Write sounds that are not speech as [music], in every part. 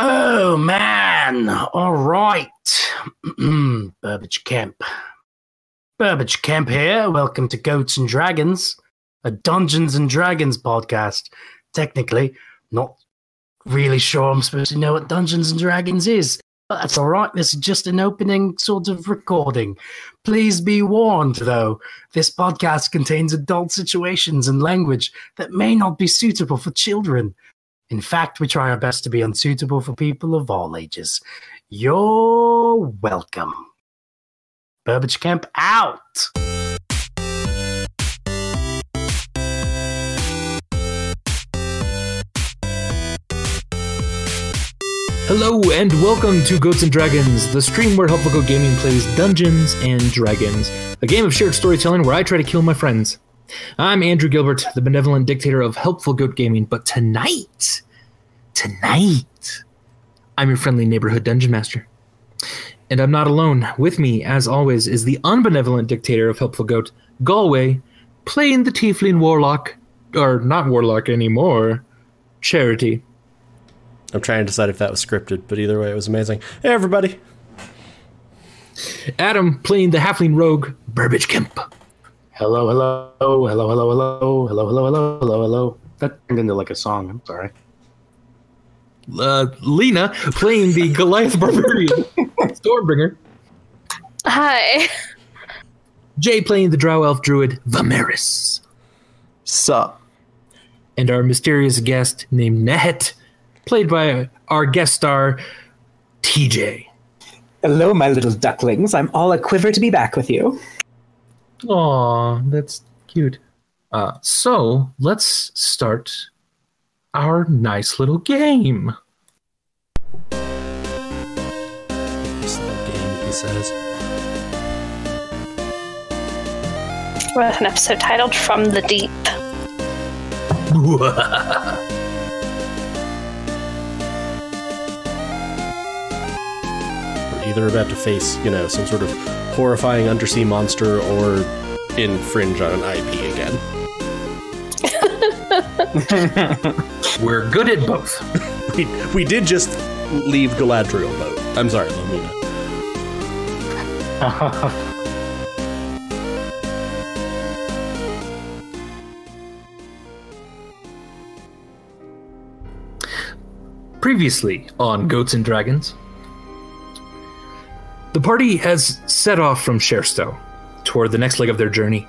Oh man! All right, [clears throat] Burbage Kemp. Burbage Kemp here. Welcome to Goats and Dragons, a Dungeons and Dragons podcast. Technically, not really sure I'm supposed to know what Dungeons and Dragons is, but that's all right. This is just an opening sort of recording. Please be warned, though, this podcast contains adult situations and language that may not be suitable for children. In fact, we try our best to be unsuitable for people of all ages. You're welcome. Burbage Kemp out. Hello and welcome to Goats and Dragons, the stream where Helpful Goat Gaming plays Dungeons and Dragons, a game of shared storytelling where I try to kill my friends. I'm Andrew Gilbert, the benevolent dictator of Helpful Goat Gaming, but tonight, tonight, I'm your friendly neighborhood dungeon master. And I'm not alone. With me, as always, is the unbenevolent dictator of Helpful Goat, Galway, playing the Tiefling Warlock, or not Warlock anymore, Charity. I'm trying to decide if that was scripted, but either way, it was amazing. Hey, everybody. Adam playing the Halfling Rogue, Burbage Kemp. Hello, hello, hello, hello, hello, hello, hello, hello, hello, hello. That turned into like a song. I'm sorry. Uh, Lena playing the Goliath Barbarian, [laughs] Stormbringer. Hi. [laughs] Jay playing the Drow Elf Druid, Vimeris. Sup? And our mysterious guest named Nehet, played by our guest star, TJ. Hello, my little ducklings. I'm all a quiver to be back with you. Aw, that's cute. Uh, so let's start our nice little game. This little game, he says. With an episode titled From the Deep. We're [laughs] either about to face, you know, some sort of horrifying undersea monster or infringe on an IP again. [laughs] We're good at both. [laughs] We, we did just leave Galadriel boat. I'm sorry, Lomina. [laughs] Previously on Goats and Dragons, the party has set off from Sherstow toward the next leg of their journey.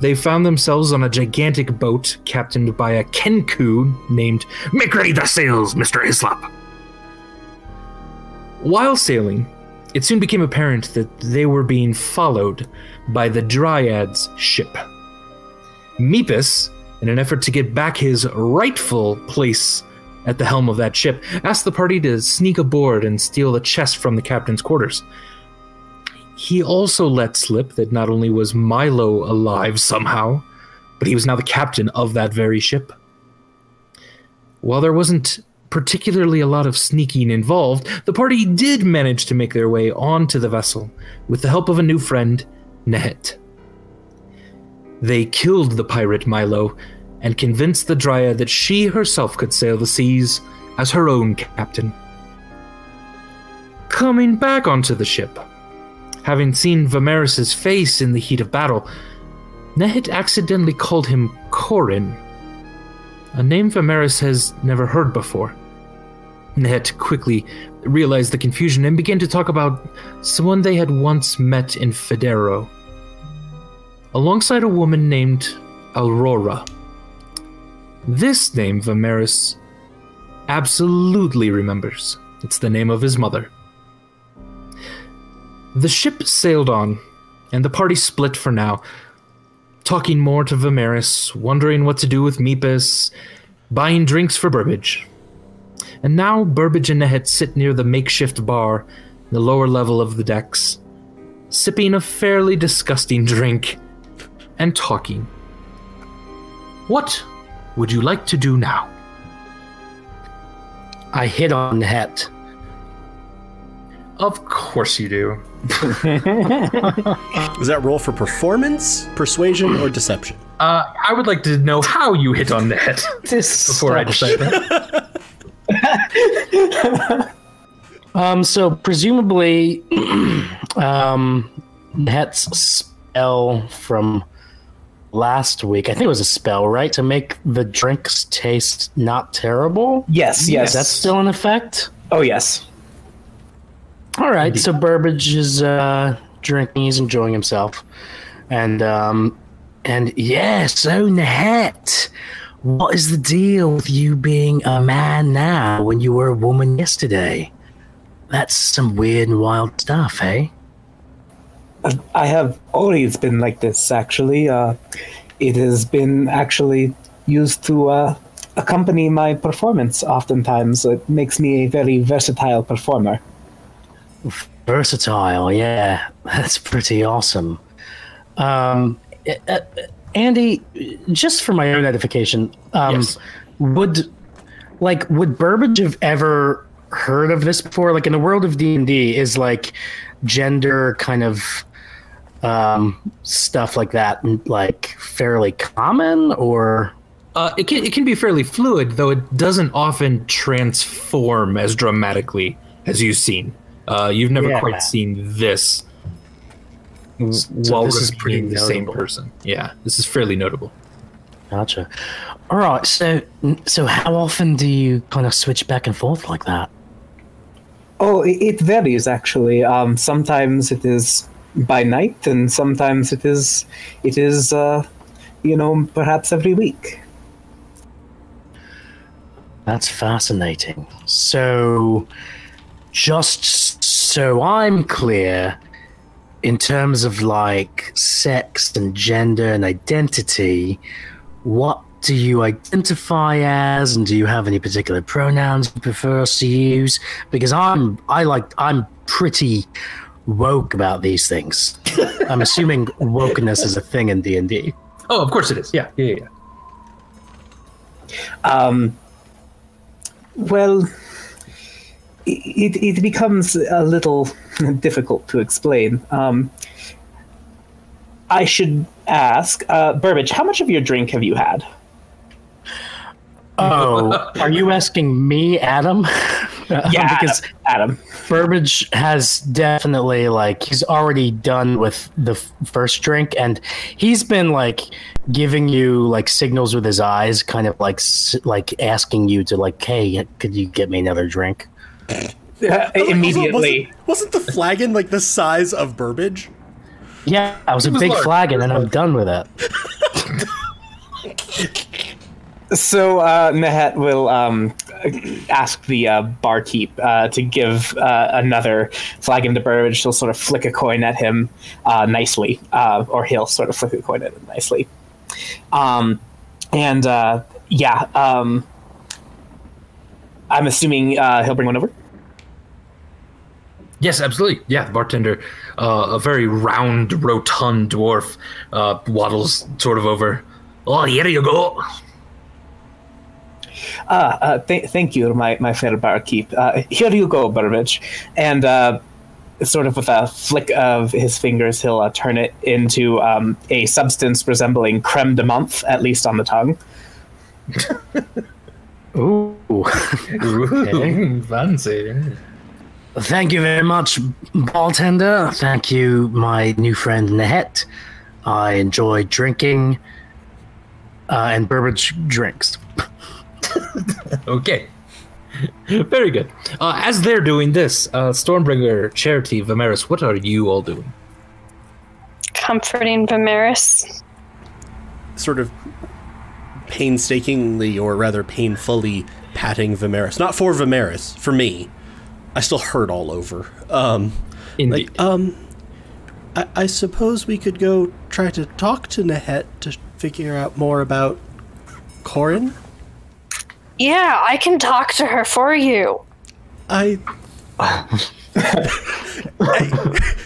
They found themselves on a gigantic boat captained by a Kenku named Make Ready the Sails, Mr. Hislop. While sailing, it soon became apparent that they were being followed by the Dryad's ship. Meepus, in an effort to get back his rightful place at the helm of that ship, asked the party to sneak aboard and steal the chest from the captain's quarters. He also let slip that not only was Milo alive somehow, but he was now the captain of that very ship. While there wasn't particularly a lot of sneaking involved, the party did manage to make their way onto the vessel with the help of a new friend, Nehet. They killed the pirate Milo and convinced the Dryad that she herself could sail the seas as her own captain. Coming back onto the ship, having seen Vimeris's face in the heat of battle, Nehet accidentally called him Corin, a name Vimeris has never heard before. Nehet quickly realized the confusion and began to talk about someone they had once met in Federo, alongside a woman named Aurora. This name Vimeris absolutely remembers. It's the name of his mother. The ship sailed on, and the party split for now, talking more to Vimeris, wondering what to do with Meepus, buying drinks for Burbage. And now Burbage and Nehet sit near the makeshift bar in the lower level of the decks, sipping a fairly disgusting drink and talking. What would you like to do now? I hit on het. Of course you do. [laughs] Is that roll for performance, persuasion, or deception? Uh, I would like to know how you hit on that [laughs] This [laughs] before I decide that. Um, so presumably, [clears throat] um, Het's spell from last week. I think it was a spell, right, to make the drinks taste not terrible. yes, yes. Is that still in effect? Oh, yes. All right. So Burbage is uh, drinking. He's enjoying himself, and um, and yeah. So Nahet, what is the deal with you being a man now when you were a woman yesterday? That's some weird and wild stuff, eh? I have always been like this, actually. Uh, it has been actually used to uh, accompany my performance oftentimes. It makes me a very versatile performer. Versatile, yeah, [laughs] that's pretty awesome. Um, uh, Andy, just for my own edification, um, Yes. would like would Burbage have ever heard of this before? Like in the world of D and D, is like gender kind of um, stuff like that, like fairly common, or Uh, it can it can be fairly fluid, though it doesn't often transform as dramatically as you've seen. Uh, you've never Yeah. quite seen this w- so while this is pretty the same person. Yeah, this is fairly notable. gotcha. All right, so so how often do you kind of switch back and forth like that? Oh, it, it varies actually. Um, sometimes it is by night, and sometimes it is, it is, uh, you know, perhaps every week. That's fascinating. So, just so I'm clear, in terms of like sex and gender and identity, what do you identify as, and do you have any particular pronouns you prefer us to use? Because I'm, I like, I'm pretty woke about these things. [laughs] I'm assuming wokeness is a thing in D and D. Oh, of course it is. Yeah, yeah, yeah. Um, well, it, it becomes a little [laughs] difficult to explain. Um, I should ask, uh, Burbage, how much of your drink have you had? Oh, are you asking me, Adam? [laughs] Yeah, [laughs] because Adam. Burbage has definitely like he's already done with the f- first drink, and he's been like giving you like signals with his eyes, kind of like s- like asking you to like, hey, could you get me another drink? Uh, immediately. Wasn't, wasn't the flagon like the size of Burbage? Yeah, I was a was big large. flagon, and I'm done with it. [laughs] So uh, Nahet will um, ask the uh, barkeep uh, to give uh, another flagon to Burbage. She'll sort of flick a coin at him uh, nicely, uh, or he'll sort of flick a coin at him nicely. Um, and uh, yeah, um, I'm assuming uh, he'll bring one over. Yes, absolutely. Yeah, the bartender, uh, a very round, rotund dwarf, uh, waddles sort of over. Oh, here you go. Ah, uh, th- thank you, my, my fair barkeep. Uh, here you go, Burbage. And uh, sort of with a flick of his fingers, he'll uh, turn it into um, a substance resembling creme de menthe, at least on the tongue. [laughs] Ooh, Ooh, fancy. thank you very much, bartender. Thank you, my new friend Nahet. I enjoy drinking, uh, and Burbage drinks. [laughs] Okay. Very good. Uh, as they're doing this, uh, Stormbringer, Charity, Vimeris, what are you all doing? Comforting Vimeris. Sort of painstakingly, or rather painfully, patting Vimeris. Not for Vimeris, for me. I still hurt all over. Um, Indeed. like, um, I, I suppose we could go try to talk to Nahet to figure out more about Corin. Yeah, I can talk to her for you. I. [laughs] I-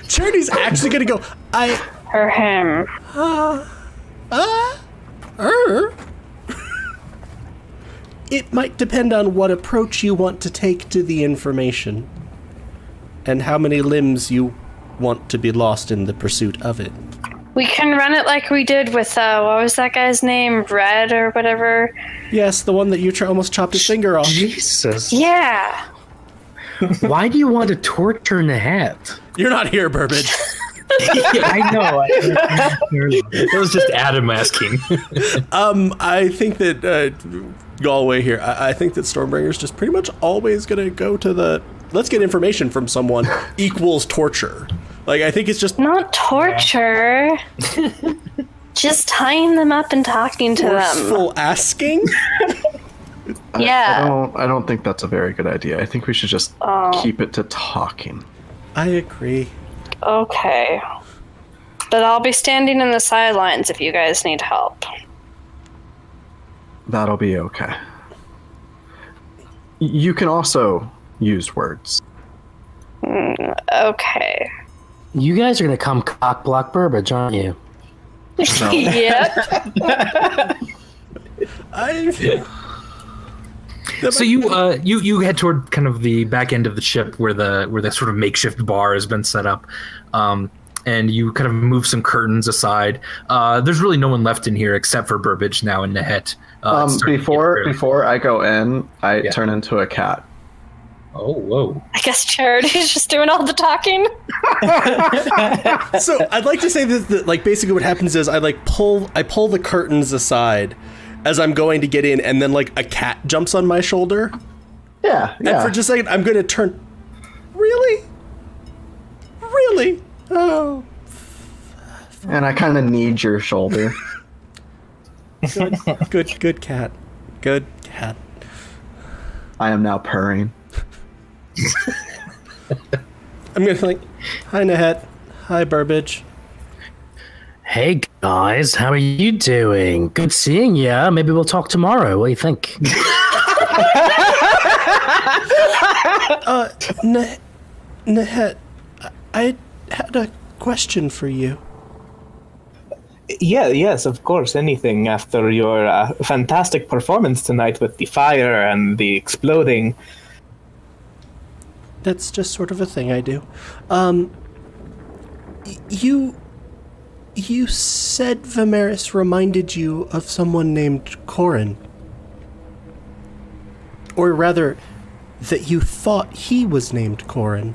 Charity's actually gonna go. I. Her him. Er. It might depend on what approach you want to take to the information, and how many limbs you want to be lost in the pursuit of it. We can run it like we did with uh, what was that guy's name? Red or whatever. Yes, the one that you tr- almost chopped his finger off. Jesus. Yeah. [laughs] Why do you want to torture Nahat? You're not here, Burbage. [laughs] [laughs] I know. It was just Adam asking. Um, I think that uh, Galway here. I, I think that Stormbringer's just pretty much always gonna go to the let's get information from someone [laughs] equals torture. Like I think it's just Not torture. [laughs] Just tying them up and talking to them. forceful asking. I Yeah. don't. I don't think that's a very good idea. I think we should just Oh. keep it to talking. I agree. Okay. But I'll be standing in the sidelines if you guys need help. That'll be okay. You can also use words. Okay. You guys are gonna come cock block Burbage, aren't you? [laughs] yep. [laughs] I. so you uh you you head toward kind of the back end of the ship where the where the sort of makeshift bar has been set up um and you kind of move some curtains aside uh there's really no one left in here except for burbage now and Nahet. uh, Um, starting to get before before I go in, I Yeah. turn into a cat. oh whoa I guess Charity's just doing all the talking. [laughs] so I'd like to say that, that like basically what happens is I like pull I pull the curtains aside as I'm going to get in, and then like a cat jumps on my shoulder, Yeah, and for just a second I'm gonna turn. Really? Really? Oh, and I kind of need your shoulder. [laughs] good, good good cat, good cat. I am now purring. [laughs] I'm gonna like, hi Nahet, hi Burbage. Hey guys, how are you doing? Good seeing ya. Maybe we'll talk tomorrow. What do you think? [laughs] Uh, Nahet, I- I had a question for you. Yeah, yes, of course. Anything after your uh, fantastic performance tonight with the fire and the exploding. That's just sort of a thing I do. Um, you, you said Vimeris reminded you of someone named Corin, or rather, that you thought he was named Corin.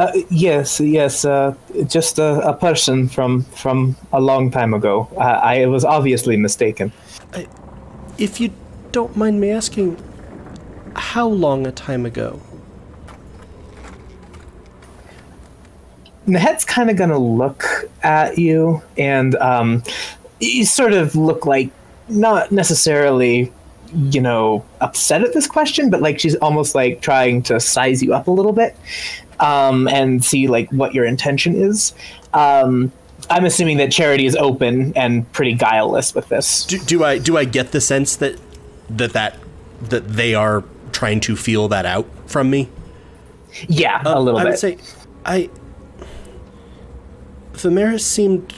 Uh, yes, yes, uh, just a, a person from from a long time ago. Uh, I was obviously mistaken. If you don't mind me asking, how long a time ago? Nahet's kind of gonna look at you, and um, you sort of look like not necessarily, you know, upset at this question, but like she's almost like trying to size you up a little bit, um, and see like what your intention is. Um, I'm assuming that Charity is open and pretty guileless with this. Do, do I do I get the sense that that that that they are trying to feel that out from me? Yeah, a little I bit. I would say, I. Seemed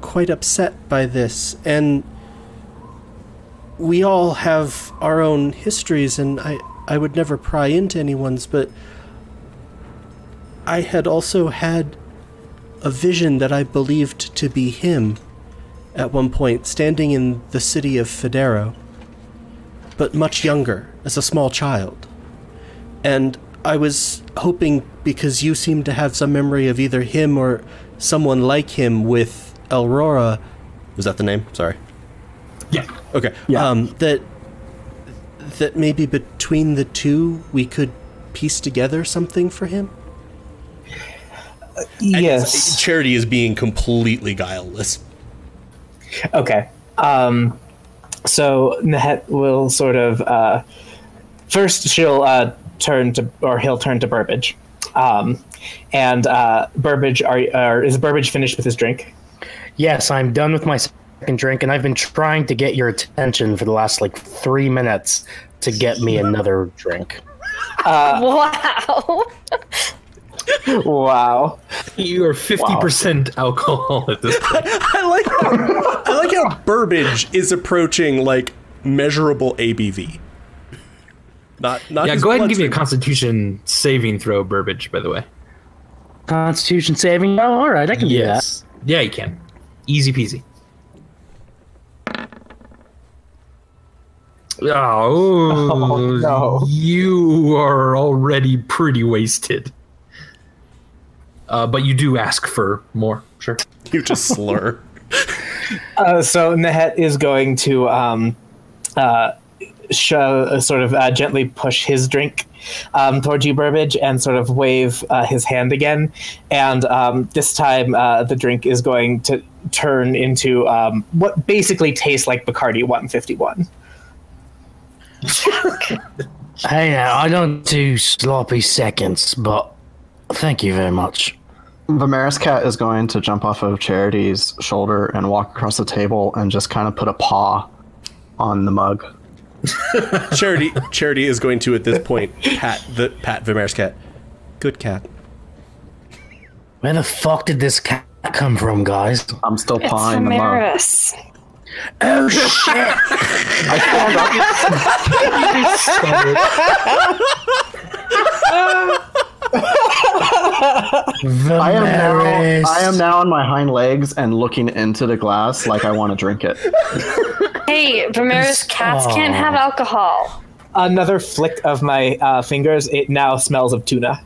quite upset by this, and we all have our own histories, and I, I would never pry into anyone's, but I had also had a vision that I believed to be him at one point, standing in the city of Federo, but much younger, as a small child. And I was hoping because you seem to have some memory of either him or someone like him with Aurora. Was that the name? Sorry. yeah Okay. Yeah. Um, that that maybe between the two we could piece together something for him. Yes. Charity is being completely guileless. Okay. Um, so Nahet will sort of uh, first she'll uh, turn to or he'll turn to Burbage, um, and uh, Burbage are, are is Burbage finished with his drink? yes, I'm done with my second drink, and I've been trying to get your attention for the last like three minutes to get me another drink. [laughs] Wow. [laughs] Wow. you are 50% alcohol at this point [laughs] I like how, I like how Burbage is approaching like measurable ABV. Not not. yeah go ahead and give me a constitution saving throw burbage by the way Constitution saving. Oh, all right, I can do that. Yes. Yeah, you can. Easy peasy. [laughs] Oh, Oh, no. you are already pretty wasted. Uh, but you do ask for more, sure. [laughs] You just slur. [laughs] Uh, so Nehet is going to um, uh, show, uh, sort of uh, gently push his drink um, towards you, Burbage, and sort of wave uh, his hand again. And um, this time, uh, the drink is going to turn into um, what basically tastes like Bacardi 151. [laughs] Hey, now I don't do sloppy seconds, but thank you very much. Vimeris cat is going to jump off of Charity's shoulder and walk across the table and just kind of put a paw on the mug. [laughs] Charity Charity is going to at this point pat the pat Vimeris cat. Good cat. Where the fuck did this cat come from, guys? I'm still It's pawing the mug. Amaris. Oh shit! [laughs] I stand [laughs] up. I am now. I am now on my hind legs and looking into the glass like I want to drink it. [laughs] Hey, Vimeris, cats can't have alcohol. Another flick of my uh, fingers, it now smells of tuna.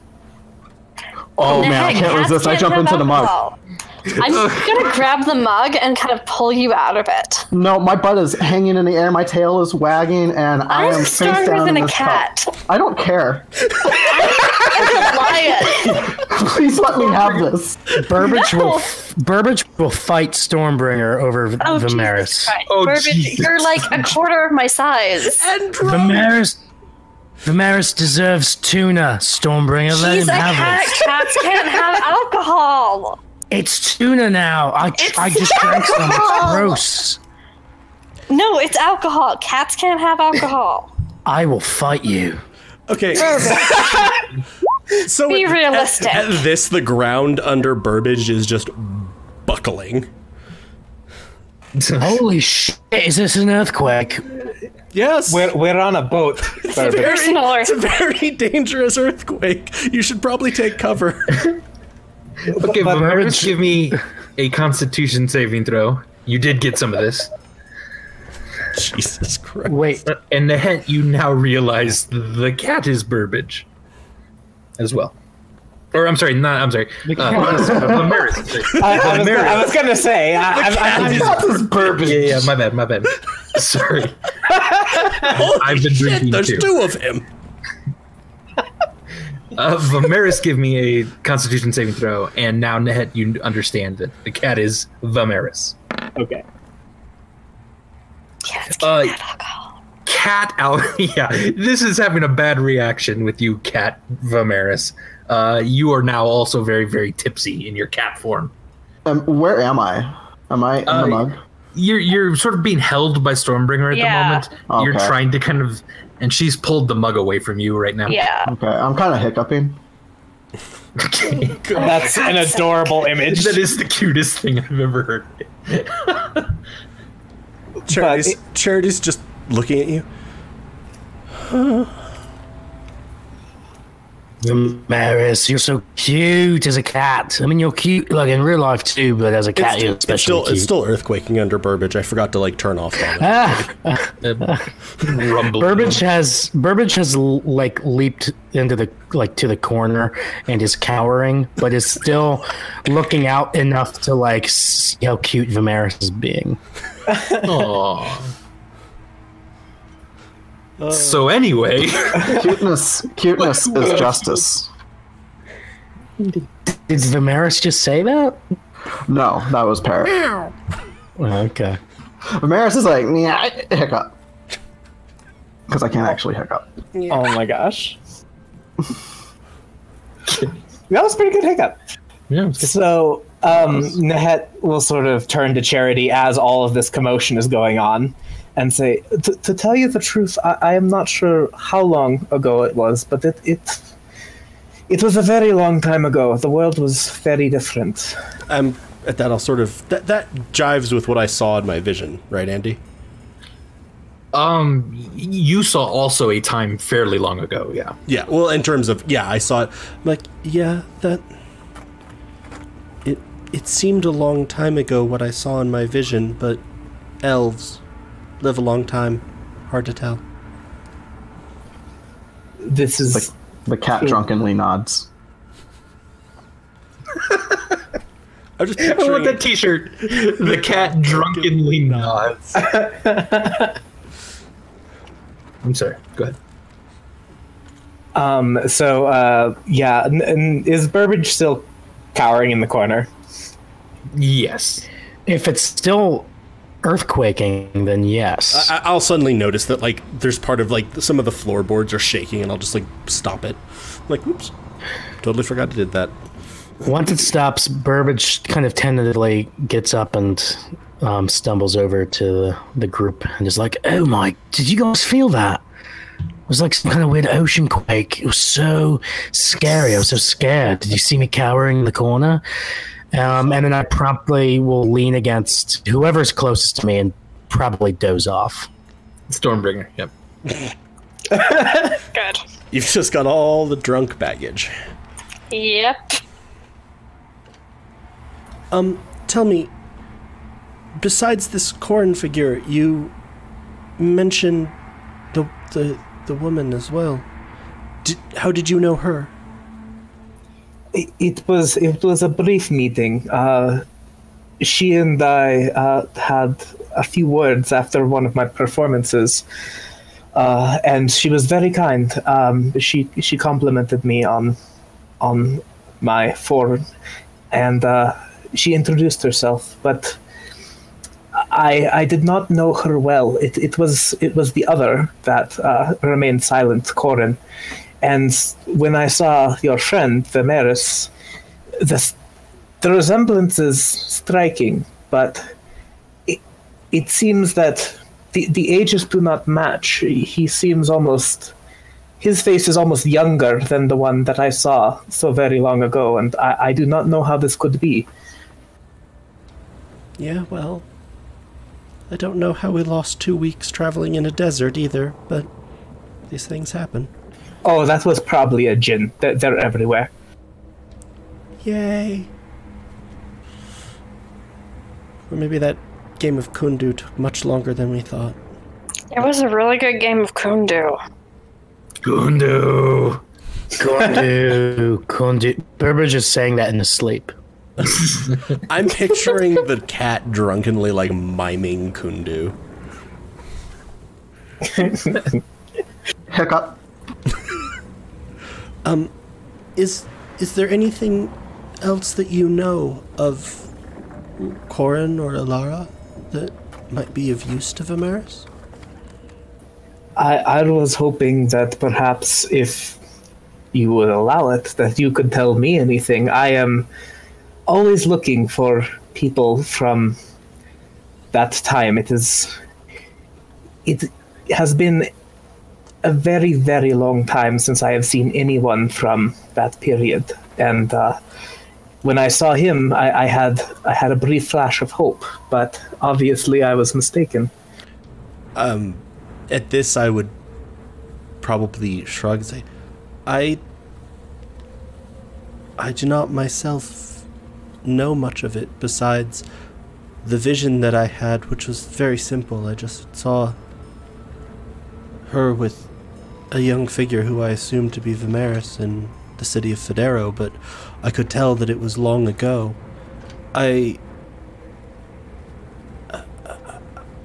Oh The man, I can't resist. I can't jump have into the mug. Alcohol. [laughs] I'm gonna grab the mug and kind of pull you out of it. No, my butt is hanging in the air. My tail is wagging, and I am I'm face stronger down than in a this cup. cat. I don't care. I'm a lion. Please let me have this. Burbage No. will Burbage will fight Stormbringer over Oh, Vimeris. Jesus Oh, Burbage, Jesus. you're like a quarter of my size. Vimeris, Vimeris deserves tuna. Stormbringer, let He's him a have cat. it. Cats can't have alcohol. [laughs] It's tuna now. I It's I just drank some. It's gross. No, it's alcohol. Cats can't have alcohol. I will fight you. Okay. [laughs] so Be at- realistic. At, at this, the ground under Burbage is just buckling. Holy shit! Is this an earthquake? Yes. We're, we're on a boat. [laughs] it's, Burbage. Personal it's a very dangerous earthquake. You should probably take cover. [laughs] Okay, But- Vimeris, give me a Constitution saving throw. You did get some of this. Jesus Christ. Wait, And the hint, you now realize the cat is Burbage as well. Or I'm sorry, not I'm sorry. Uh, Vimeris. [laughs] I, I, was, I was gonna say, I, I, I, That's his Burbage. Yeah, yeah, my bad, my bad. [laughs] Sorry. I've been drinking There's too. two of him. Uh, Vimeris, give me a Constitution saving throw, and now Nehet, you understand that the cat is Vimeris. okay. Cats Uh, can't alcohol. cat out. [laughs] yeah, this is having a bad reaction with you, cat Vimeris. Uh, you are now also very, very tipsy in your cat form. Um, where am I? Am I in Uh, the mug? You're you're sort of being held by Stormbringer at Yeah. the moment. You're trying to kind of, and she's pulled the mug away from you right now. Yeah. Okay, I'm kind of hiccuping. Okay. That's an adorable image. that is the cutest thing I've ever heard. Charity's, it- Charity's just looking at you. Vimeris, you're so cute as a cat. I mean, you're cute like in real life too, but as a cat, It's, you're it's especially still cute. it's still earthquaking under Burbage. I forgot to like turn off on it. [laughs] Ah, [laughs] rumble. Burbage has Burbage has like leaped into the like to the corner and is cowering, but is still looking out enough to like see how cute Vimeris is being. [laughs] Aw. So anyway, [laughs] Cuteness, cuteness is [laughs] justice. Did Vimeris just say that? No, that was Parrot. Oh, okay. Vimeris is like, yeah, hiccup. Because I can't actually hiccup. Oh my gosh. [laughs] that was a pretty good hiccup. yeah, So, um, Nehet will sort of turn to Charity as all of this commotion is going on and say, "To- To tell you the truth, I, I am not sure how long ago it was, but it, it, it was a very long time ago. The world was very different. Um, at that, I'll sort of that that jives with what I saw in my vision, right, Andy? um, you saw also a time fairly long ago. Yeah. Yeah. Well, in terms of yeah, I saw it. I'm like, yeah, that it it seemed a long time ago what I saw in my vision, but elves live a long time. Hard to tell. This is The cat drunkenly nods. [laughs] I'm just I want that T-shirt. The cat drunkenly [laughs] nods. I'm sorry. Go ahead. um. So uh, yeah, and, and is Burbage still cowering in the corner? Yes. If it's still earthquaking, then yes. I- I'll suddenly notice that like there's part of like some of the floorboards are shaking, and I'll just like stop it. like, oops, totally forgot I did that. Once it stops, Burbage kind of tentatively gets up and um, stumbles over to the, the group and is like, "Oh my! Did you guys feel that? It was like some kind of weird ocean quake. It was so scary. I was so scared. Did you see me cowering in the corner?" Um, and then I promptly will lean against whoever's closest to me and probably doze off. Stormbringer. Yep. [laughs] Good. You've just got all the drunk baggage. Yep. Um, tell me, besides this Corin figure, you mentioned the the the woman as well. Did, how did you know her? It, was it was a brief meeting. Uh, she and I uh, had a few words after one of my performances, uh, and she was very kind. Um, she she complimented me on on my form, and uh, she introduced herself, but. I, I did not know her well. It, it was it was the other that uh, remained silent, Corin. And when I saw your friend Vimeris, the the resemblance is striking, but it, it seems that the the ages do not match. He seems almost his face is almost younger than the one that I saw so very long ago, and I, I do not know how this could be. Yeah, well, I don't know how we lost two weeks traveling in a desert either, but these things happen. Oh, that was probably a djinn. They're, they're everywhere. Yay! Or maybe that game of Kundu took much longer than we thought. It was a really good game of Kundu. Gundu. Kundu, Kundu. [laughs] Burbage is saying that in his sleep. [laughs] I'm picturing the cat drunkenly like miming Kundu. [laughs] Hiccup. Um, is is there anything else that you know of Corin or Alara that might be of use to Vimeris? I, I was hoping that perhaps if you would allow it, that you could tell me anything. I am always looking for people from that time. It is. It has been a very, very long time since I have seen anyone from that period, and uh, when I saw him, I, I had I had a brief flash of hope, but obviously I was mistaken. Um, at this, I would probably shrug and say, I. I do not myself know much of it besides the vision that I had, which was very simple. I just saw her with a young figure who I assumed to be Vimeris in the city of Federo, but I could tell that it was long ago. I.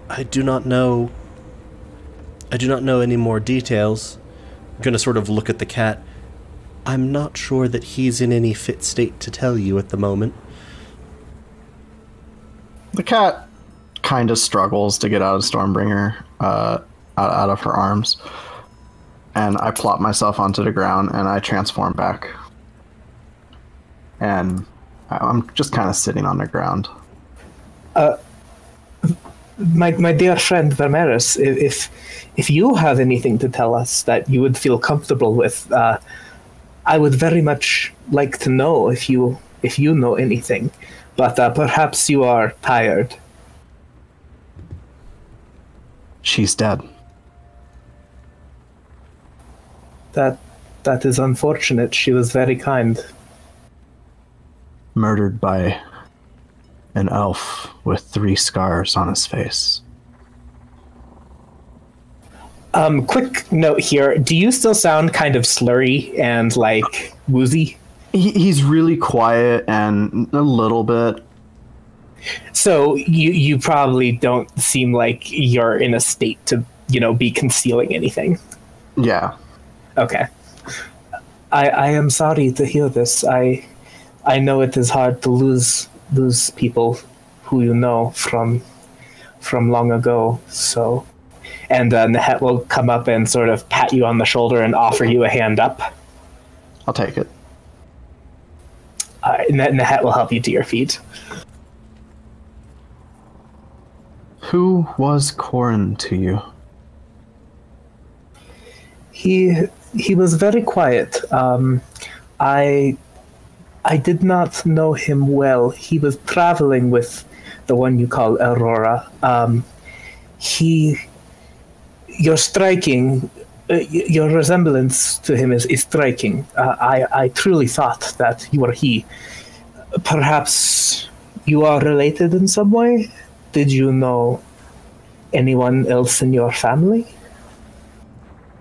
I do not know I do not know any more details. I'm gonna sort of look at the cat. I'm not sure that he's in any fit state to tell you at the moment. The cat kind of struggles to get out of Stormbringer, uh, out, out of her arms. And I plop myself onto the ground and I transform back. And I'm just kind of sitting on the ground. my my dear friend Vimeris, if if you have anything to tell us that you would feel comfortable with, uh, I would very much like to know if you if you know anything. But uh, perhaps you are tired. She's dead. That that is unfortunate. She was very kind. Murdered by an elf with three scars on his face. Um, quick note here: Do you still sound kind of slurry and like woozy? He, he's really quiet and a little bit. So you you probably don't seem like you're in a state to you know be concealing anything. Yeah. Okay. I I am sorry to hear this. I I know it is hard to lose lose people who you know from from long ago. So, and uh, Nahet will come up and sort of pat you on the shoulder and offer you a hand up. I'll take it. Uh, and then Nahet will help you to your feet. Who was Corin to you? He he was very quiet. Um, I I did not know him well. He was traveling with the one you call Aurora. Um, he you're striking. Uh, your resemblance to him is, is striking. Uh, I I truly thought that you were he. Perhaps you are related in some way. Did you know anyone else in your family?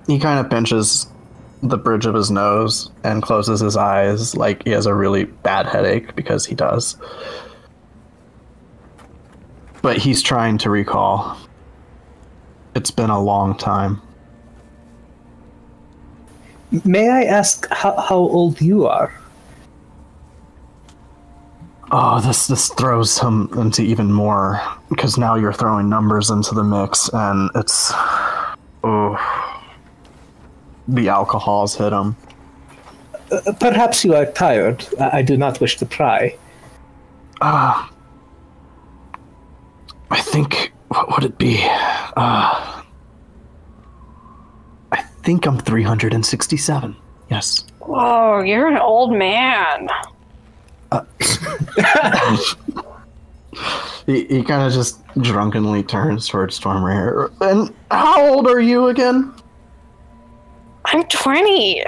He kind of pinches the bridge of his nose and closes his eyes like he has a really bad headache because he does. But he's trying to recall. It's been a long time. May I ask how, how old you are? Oh, this this throws him into even more because now you're throwing numbers into the mix and it's oh the alcohol's hit him. Uh, Perhaps you are tired. I, I do not wish to pry. Uh, I think what would it be? Uh, I think I'm 367. Yes. Whoa, you're an old man. [laughs] He, he kind of just drunkenly turns towards Stormbringer. And how old are you again? I'm 20.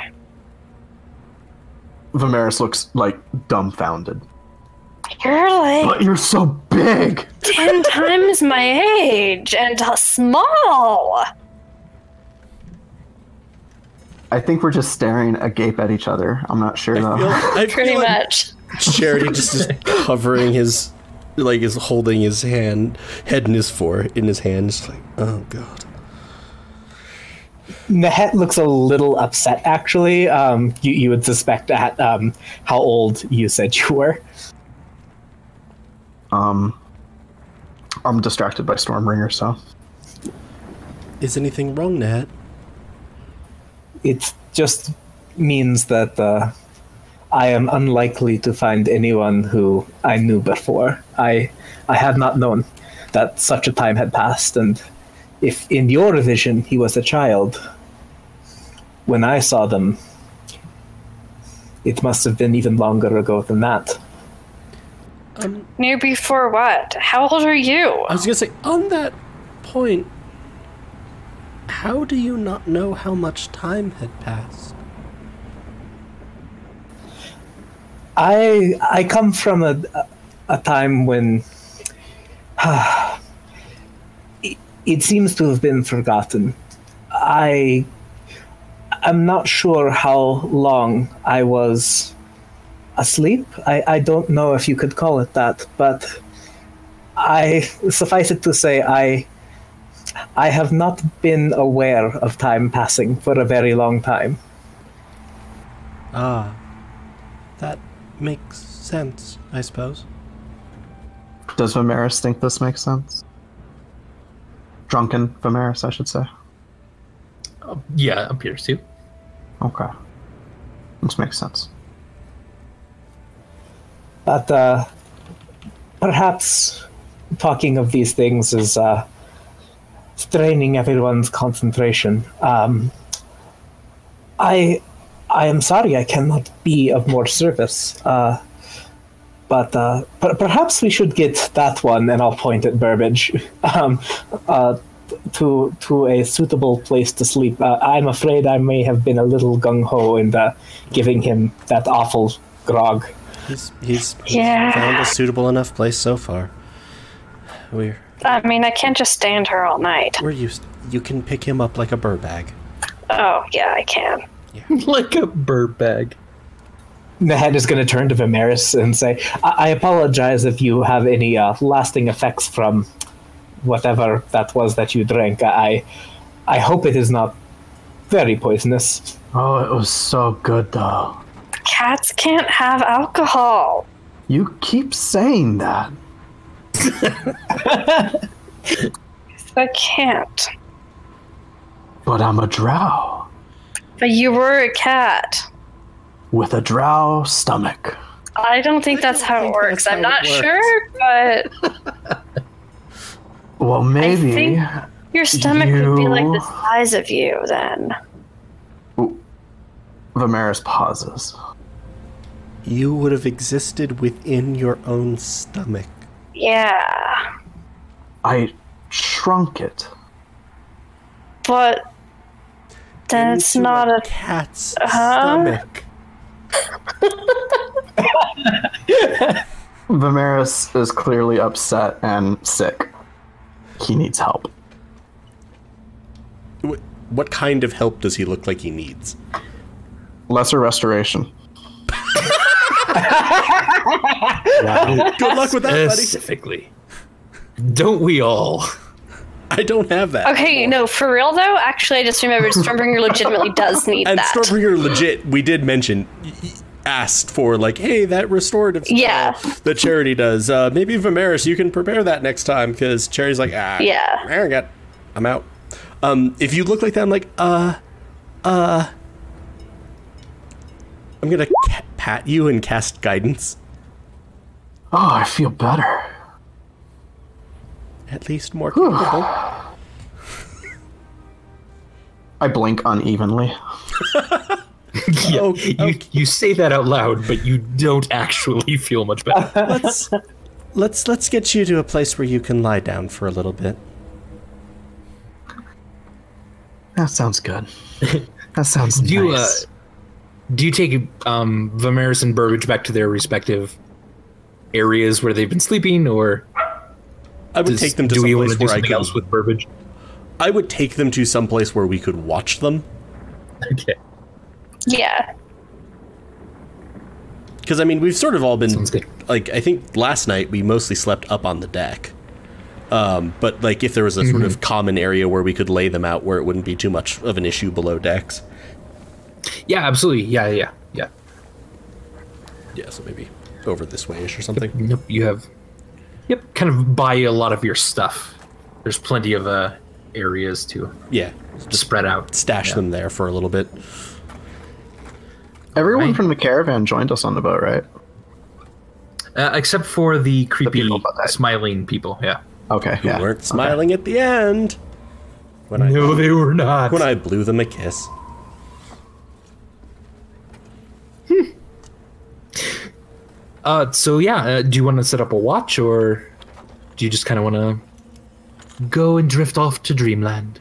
Vimeris looks like dumbfounded. You're like But you're so big. 10 [laughs] times my age and uh, small. I think we're just staring agape at each other. I'm not sure though. I feel, I Pretty feel like much. Charity just is covering his, like, is holding his hand, head in his fore, in his hand, just like, oh god. Nahet looks a little upset, actually. Um, you, you would suspect at um, how old you said you were. Um, I'm distracted by Stormbringer, so Is anything wrong, Nat? It just means that uh, I am unlikely to find anyone who I knew before. I I had not known that such a time had passed, and if in your vision he was a child, when I saw them, it must have been even longer ago than that. Um, Near before what? How old are you? I was gonna say, on that point, how do you not know how much time had passed? I I come from a a time when it, [sighs] ah, it seems to have been forgotten. I I'm not sure how long I was asleep. I, I don't know if you could call it that, but I suffice it to say I I have not been aware of time passing for a very long time. Ah, that makes sense, I suppose. does Vimeris think this makes sense? Drunken Vimeris, I should say. Yeah, appears to. Okay. This makes sense. But uh, perhaps talking of these things is uh, straining everyone's concentration. Um, I I am sorry I cannot be of more service. Uh, but uh, per- perhaps we should get that one, and I'll point at Burbage, [laughs] um, uh, to to a suitable place to sleep. Uh, I'm afraid I may have been a little gung ho in the giving him that awful grog. He's he's Yeah. found a suitable enough place so far. We're I mean, I can't just stand her all night. we're used. You can pick him up like a burr bag. Oh, yeah, I can. [laughs] like a bird bag. Nehet is going to turn to Vimeris and say, I, I apologize if you have any uh, lasting effects from whatever that was that you drank. I, I hope it is not very poisonous. Oh, it was so good though. Cats can't have alcohol. You keep saying that. [laughs] I can't. But I'm a drow But you were a cat. With a drow stomach. I don't think that's how it works. that's I'm not it sure, but Well, maybe. think- your stomach would be like the size of you then. Vimeris pauses. You would have existed within your own stomach. Yeah. I shrunk it. But that's into not a. cat's Huh? stomach. Vimeris is clearly upset and sick. He needs help. What kind of help does he look like he needs? Lesser restoration. Good luck with that, buddy. Specifically. Don't we all? I don't have that. Okay, no, for real though, actually, I just remembered Stormbringer legitimately does need And that. Stormbringer legit, we did mention, y- y- asked for like, hey, that restorative Yeah. the Charity does. Uh, maybe Vimeris, you can prepare that next time because Charity's like, ah, Yeah. I got, I'm out. Um, if you look like that, I'm like, uh, uh, I'm gonna pat you and cast guidance. Oh, I feel better. At least more capable. [sighs] I blink unevenly. [laughs] Yeah, Oh, you, you say that out loud, but you don't actually [laughs] feel much better. let's let's let's get you to a place where you can lie down for a little bit. That sounds good. That sounds [laughs] Do you, uh, nice. do you take um, Vimeris and Burbage back to their respective areas where they've been sleeping, or I would does- take them to do some place where I something could. else with Burbage? I would take them to some place where we could watch them. Okay, yeah. Because I mean, we've sort of all been Sounds good. like I think last night we mostly slept up on the deck. Um, but like if there was a sort Mm-hmm. of common area where we could lay them out where it wouldn't be too much of an issue below decks. yeah, absolutely, yeah, yeah, yeah. Yeah, so maybe over this wayish or something. Nope, you have. Yep, kind of buy a lot of your stuff. There's plenty of uh, areas to Yeah, to spread out. stash Yeah. them there for a little bit. Everyone right. from the caravan joined us on the boat, right? Uh, except for the creepy, people smiling people. Yeah. Okay, yeah. Weren't smiling at the end when I No, they were not. when I blew them a kiss. Uh, so yeah, uh, do you want to set up a watch, or do you just kind of want to go and drift off to dreamland?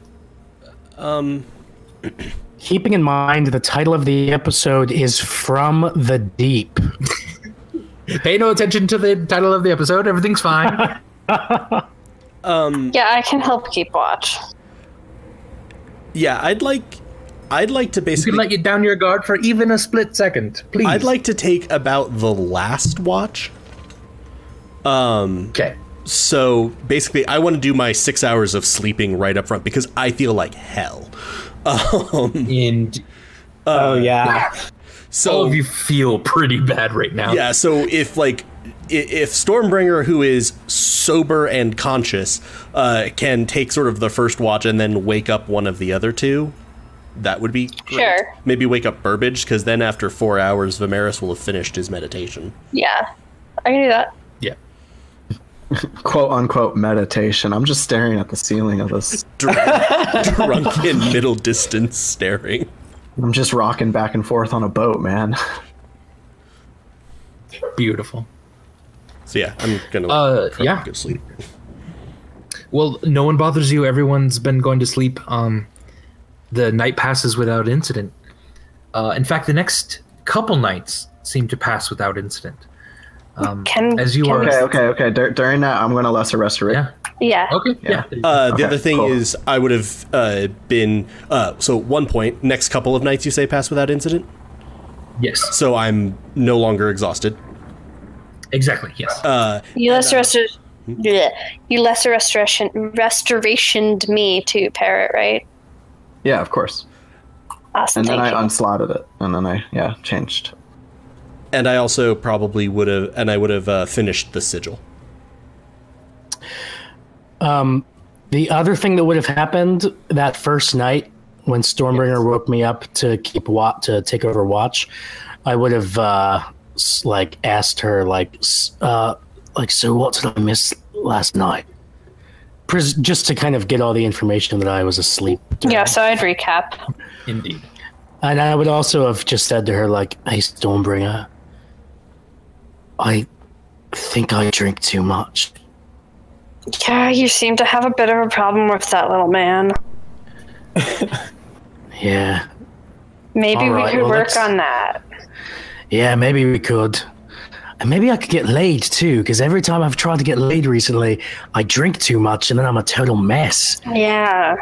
Um, Keeping in mind the title of the episode is From the Deep. [laughs] Pay no attention to the title of the episode. Everything's fine. [laughs] um, Yeah, I can help keep watch. yeah, I'd like, I'd like to you basically can let you down your guard for even a split second, please. I'd like to take about the last watch. Um, Okay. so basically, I want to do my six hours of sleeping right up front because I feel like hell. [laughs] Um, And Oh, yeah. so all of you feel pretty bad right now. yeah, so if like if Stormbringer, who is sober and conscious, uh, can take sort of the first watch and then wake up one of the other two, that would be great. Sure. Maybe wake up Burbage because then after four hours, Vimeris will have finished his meditation. Yeah, I can do that. Yeah. [laughs] Quote unquote meditation. I'm just staring at the ceiling of this. Drunk, [laughs] drunk middle distance staring. I'm just rocking back and forth on a boat, man. Beautiful. So yeah, I'm gonna Uh, yeah. go sleep. Well, no one bothers you. Everyone's been going to sleep. Um, the night passes without incident. Uh, in fact, the next couple nights seem to pass without incident. Um, Can- as you can are, Okay, okay, okay. Dur- during that, I'm gonna lesser restoration. yeah, Yeah. okay, yeah. Uh, the Okay, other thing cool. is, I would have uh, been uh, so one point. Next couple of nights, you say pass without incident. Yes, So I'm no longer exhausted. exactly. Yes. Uh, You lesser restor- Bleh. You lesser restoration restorationed me to parrot, right? Yeah, of course. Awesome. And then thank I you. unslotted it, and then I yeah changed. and I also probably would have, and I would have uh, finished the sigil. Um, the other thing that would have happened that first night when Stormbringer woke me up to keep watch to take over watch, I would have uh, like asked her like uh, like so what did I miss last night? Pres- just to kind of get all the information that I was asleep. during. Yeah, so I'd recap. Indeed. And I would also have just said to her, like, hey, Stormbringer, I think I drink too much. Yeah, you seem to have a bit of a problem with that little man. [laughs] Yeah. Maybe All we right, could well, work let's- on that. Yeah, maybe we could. And maybe I could get laid too, because every time I've tried to get laid recently, I drink too much and then I'm a total mess. Yeah.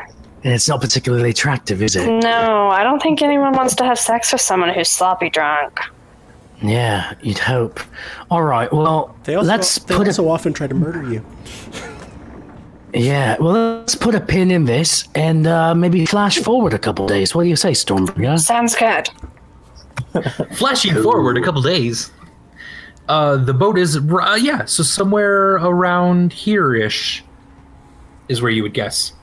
And it's not particularly attractive, is it? No, I don't think anyone wants to have sex with someone who's sloppy drunk. Yeah, you'd hope. All right, well, They also, let's they put also a often try to murder you. yeah. Well, let's put a pin in this and uh, maybe flash forward a couple days. What do you say, Stormbringer? Sounds good. [laughs] Flashing forward a couple days, uh, the boat is uh, yeah, so somewhere around here-ish is where you would guess.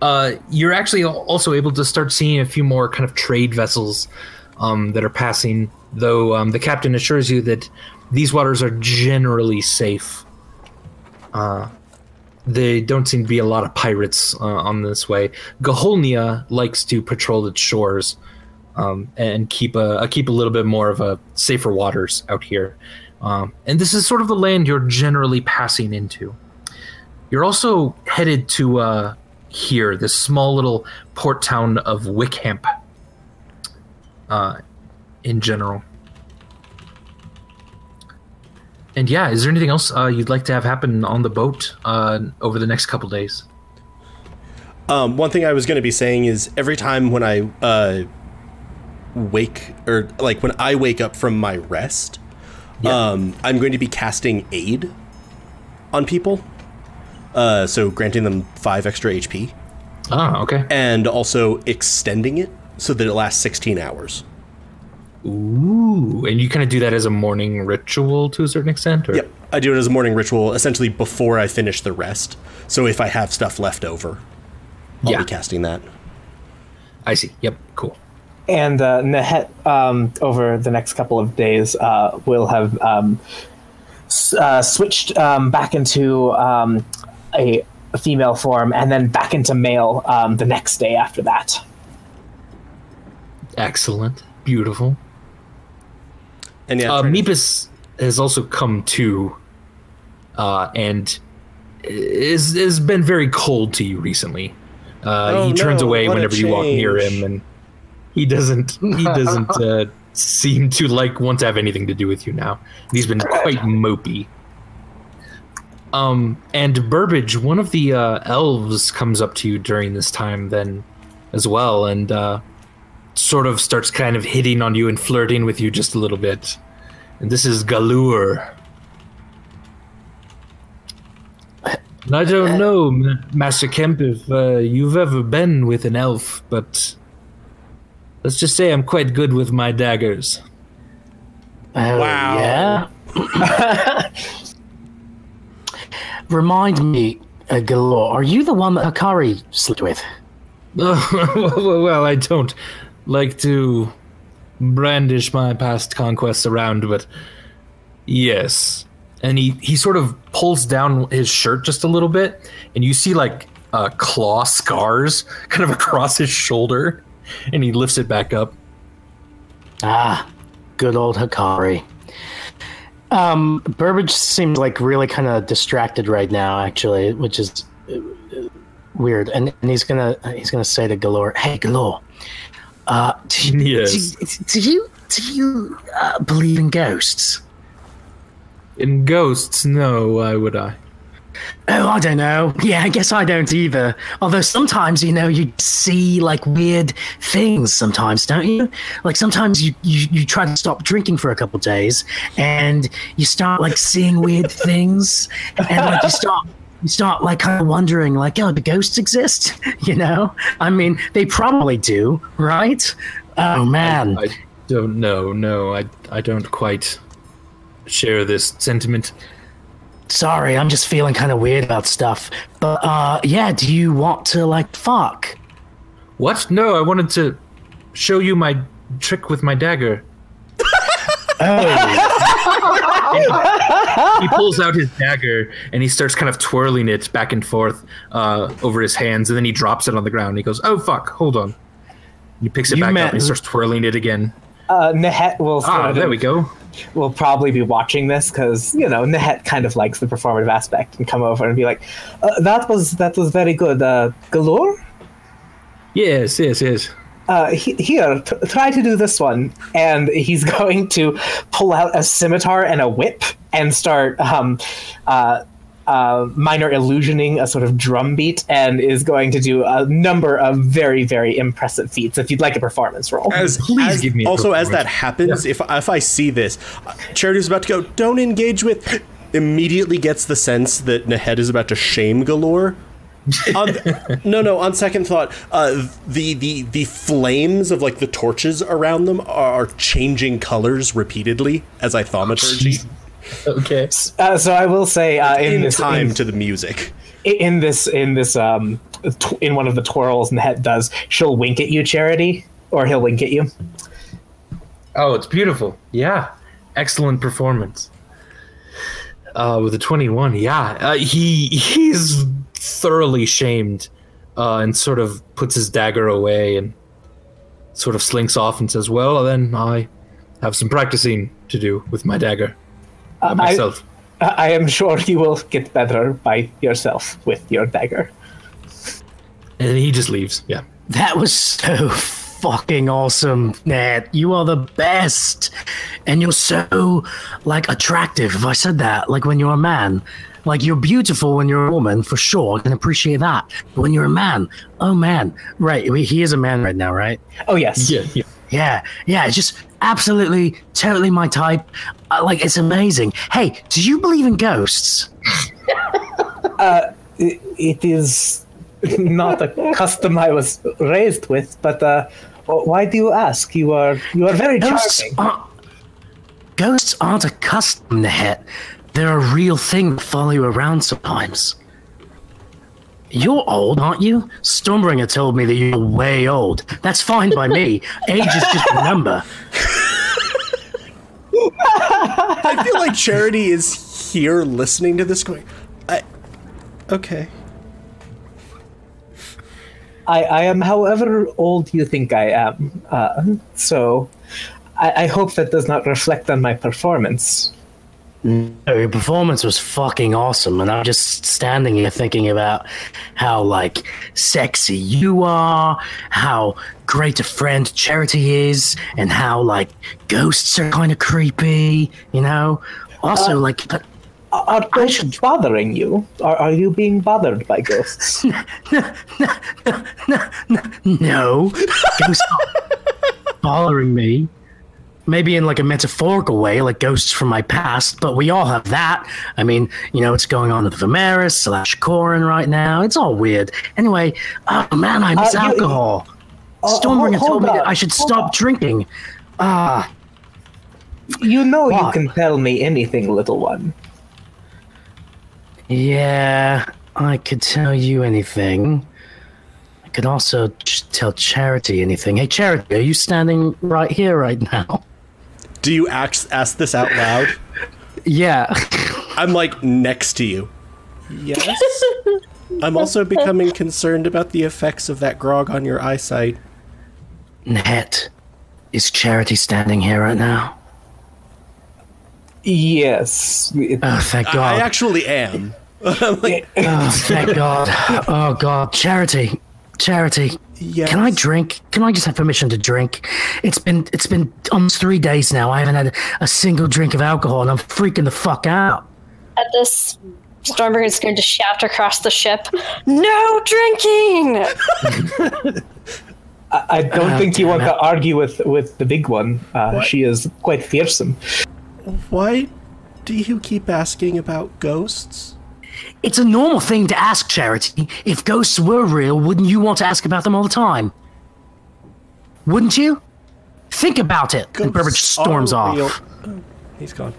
Uh, you're actually also able to start seeing a few more kind of trade vessels um, that are passing, though um, the captain assures you that these waters are generally safe. Uh, they don't seem to be a lot of pirates uh, on this way. Gaholnia likes to patrol its shores um, and keep a keep a little bit more of a safer waters out here. Um, and this is sort of the land you're generally passing into. You're also headed to uh, here, this small little port town of Wickham. Uh, in general. And yeah, is there anything else uh, you'd like to have happen on the boat uh, over the next couple days? Um, one thing I was going to be saying is every time when I uh, wake, or like when I wake up from my rest, um, I'm going to be casting aid on people. Uh, so granting them five extra HP, Ah, okay. and also extending it so that it lasts 16 hours. Ooh, and you kind of do that as a morning ritual to a certain extent, or Yep, I do it as a morning ritual, essentially before I finish the rest. So if I have stuff left over, I'll Yeah. be casting that. I see. Yep, cool. And uh, Nehet, um, over the next couple of days, uh, will have um, s- uh, switched um, back into um, a female form and then back into male um, the next day after that. Excellent, beautiful. And yeah, Uh, trying to- Meepus has also come to, uh, and is has been very cold to you recently. Uh, Oh, he turns no, away whenever you walk near him, and he doesn't he [laughs] doesn't uh, seem to like want to have anything to do with you now. He's been quite mopey. Um, and Burbage, one of the uh, elves, comes up to you during this time then, as well, and uh, sort of starts kind of hitting on you and flirting with you just a little bit. And this is Galur. I don't know, Master Kemp, if uh, you've ever been with an elf, but let's just say I'm quite good with my daggers. Oh, Wow. Yeah. [laughs] Remind me, uh, Galore, are you the one that Hakari slept with? well, [laughs] well, I don't like to brandish my past conquests around, but yes. And he, he sort of pulls down his shirt just a little bit, and you see like uh, claw scars [laughs] kind of across his shoulder, [laughs] and he lifts it back up. Ah, good old Hakari. Um, Burbage seems like really kind of distracted right now, actually, which is uh, weird. And, and he's gonna he's gonna say to Galore, "Hey, Galore, uh, do, you- Yes. do, do you do you uh, believe in ghosts?" In ghosts, no, why would I? Oh, I don't know. Yeah, I guess I don't either. Although sometimes, you know, you see like weird things sometimes, don't you? Like sometimes you, you, you try to stop drinking for a couple days and you start like seeing weird [laughs] things and like you start you start like kind of wondering like, oh, do ghosts exist? [laughs] You know? I mean, they probably do, right? Oh man. I don't know. No, I I don't quite share this sentiment. Sorry, I'm just feeling kind of weird about stuff. But uh yeah, do you want to like fuck? What? No, I wanted to show you my trick with my dagger. [laughs] Oh, He pulls out his dagger and he starts kind of twirling it back and forth uh, over his hands, and then he drops it on the ground. He goes, "Oh fuck, hold on." He picks it You back meant- up and he starts twirling it again. Uh, Nehet will sort Ah, there we go. Will probably be watching this because you know Nehet kind of likes the performative aspect and come over and be like, uh, "That was that was very good, uh, Galore. Yes, yes, yes. Uh, he- here, t- try to do this one." And he's [laughs] going to pull out a scimitar and a whip and start um, uh, uh, minor illusioning a sort of drum beat and is going to do a number of very very impressive feats. If you'd like a performance roll, As, Please as- give me a also as that performance. happens, if if I see this, uh, Charity's about to go. Don't engage with. Immediately gets the sense that Nahed is about to shame Galore. [laughs] on, no, no. On second thought, uh, the the the flames of like the torches around them are changing colors repeatedly as I thaumaturgy Okay. uh, so I will say uh, in, in this time in- to the music. in this in this um tw- in one of the twirls Nehet does she'll wink at you charity or he'll wink at you Oh, it's beautiful. Yeah, excellent performance. Uh, with a twenty-one, yeah, uh, he he's thoroughly shamed, uh, and sort of puts his dagger away and sort of slinks off and says, "Well, then I have some practicing to do with my dagger uh, myself." I, I am sure you will get better by yourself with your dagger and then he just leaves. Yeah. that was so fucking awesome, Nat. You are the best. And you're so like attractive, if I said that, like when you're a man. Like you're beautiful when you're a woman, for sure. I can appreciate that. But when you're a man, oh man. Right, he is a man right now, right? oh yes Yeah. Yeah. Yeah, yeah, it's just absolutely, totally my type. Uh, like, it's amazing. Hey, do you believe in ghosts? [laughs] I- it is [laughs] not a custom I was raised with but uh why do you ask you are you are very Ghosts charming aren't, ghosts aren't a custom, Nehet. They're a real thing that follow you around sometimes. You're old, aren't you? Stormbringer told me that you're way old. That's fine by me. Age is just a number. I feel like Charity is here listening to this, going, I, okay. I, I am however old you think I am uh, so I, I hope that does not reflect on my performance Oh, your performance was fucking awesome, and I'm just standing here thinking about how like sexy you are, how great a friend Charity is, and how like ghosts are kind of creepy, you know. Also, like, uh, Are ghosts should- bothering you? Are, are you being bothered by ghosts? no, ghosts aren't bothering me. Maybe in like a metaphorical way, like ghosts from my past, but we all have that. I mean, you know, what's going on with Vimeris slash Corin right now. It's all weird. Anyway, oh man, I miss Uh, you- alcohol. Oh, Stormbringer told me that I should stop on. drinking. Ah, You know you can tell me anything, little one. yeah, I could tell you anything. I could also ch- tell Charity anything. Hey, Charity, are you standing right here right now? Do you ask, ask this out loud? Yeah. I'm like next to you. Yes. [laughs] I'm also becoming concerned about the effects of that grog on your eyesight. Net, is Charity standing here right now? Yes. Oh, thank God. I God. actually am. [laughs] I'm like, oh, thank God. Oh, God. Charity. Charity. Yes. Can I drink? Can I just have permission to drink? It's been it's been almost three days now. I haven't had a single drink of alcohol, and I'm freaking the fuck out. At this, Stormbringer is going to shout across the ship, "No drinking!" [laughs] I, I don't Ah, think you want it. to argue with with the big one. Uh, she is quite fearsome. Why do you keep asking about ghosts? It's a normal thing to ask, Charity. If ghosts were real, wouldn't you want to ask about them all the time? Wouldn't you? Think about it. and Burbage storms off. real- he's gone.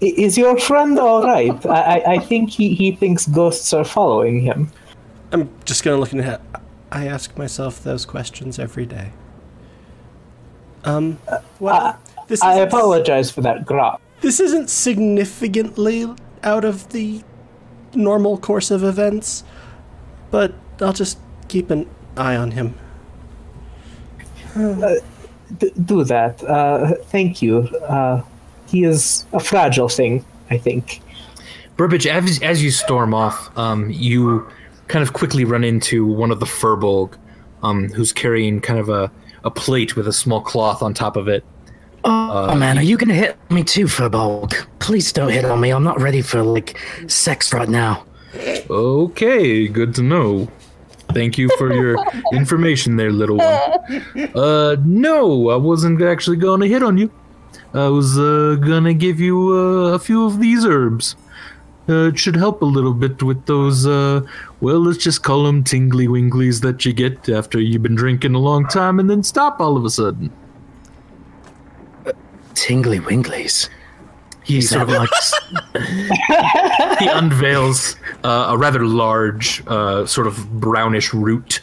Is your friend all right? I, I, I think he, he thinks ghosts are following him. I'm just gonna look in the I ask myself those questions every day. Um, well, this I apologize for that grot. This isn't significantly out of the normal course of events, but I'll just keep an eye on him. D- do that. Uh, thank you. Uh, he is a fragile thing, I think. Burbage, as, as you storm off, um, you kind of quickly run into one of the Furbolg, um, who's carrying kind of a, a plate with a small cloth on top of it. Oh man, are you gonna hit me too, Furbolg? Please don't hit on me. I'm not ready for like sex right now. Okay, good to know. Thank you for your [laughs] information there, little one. Uh, no, I wasn't actually gonna hit on you. I was uh, gonna give you uh, a few of these herbs. Uh, it should help a little bit with those, uh, well, let's just call them tingly winglies that you get after you've been drinking a long time and then stop all of a sudden. Tingly winglies. You sort of like [laughs] He unveils uh, a rather large, uh, sort of brownish root.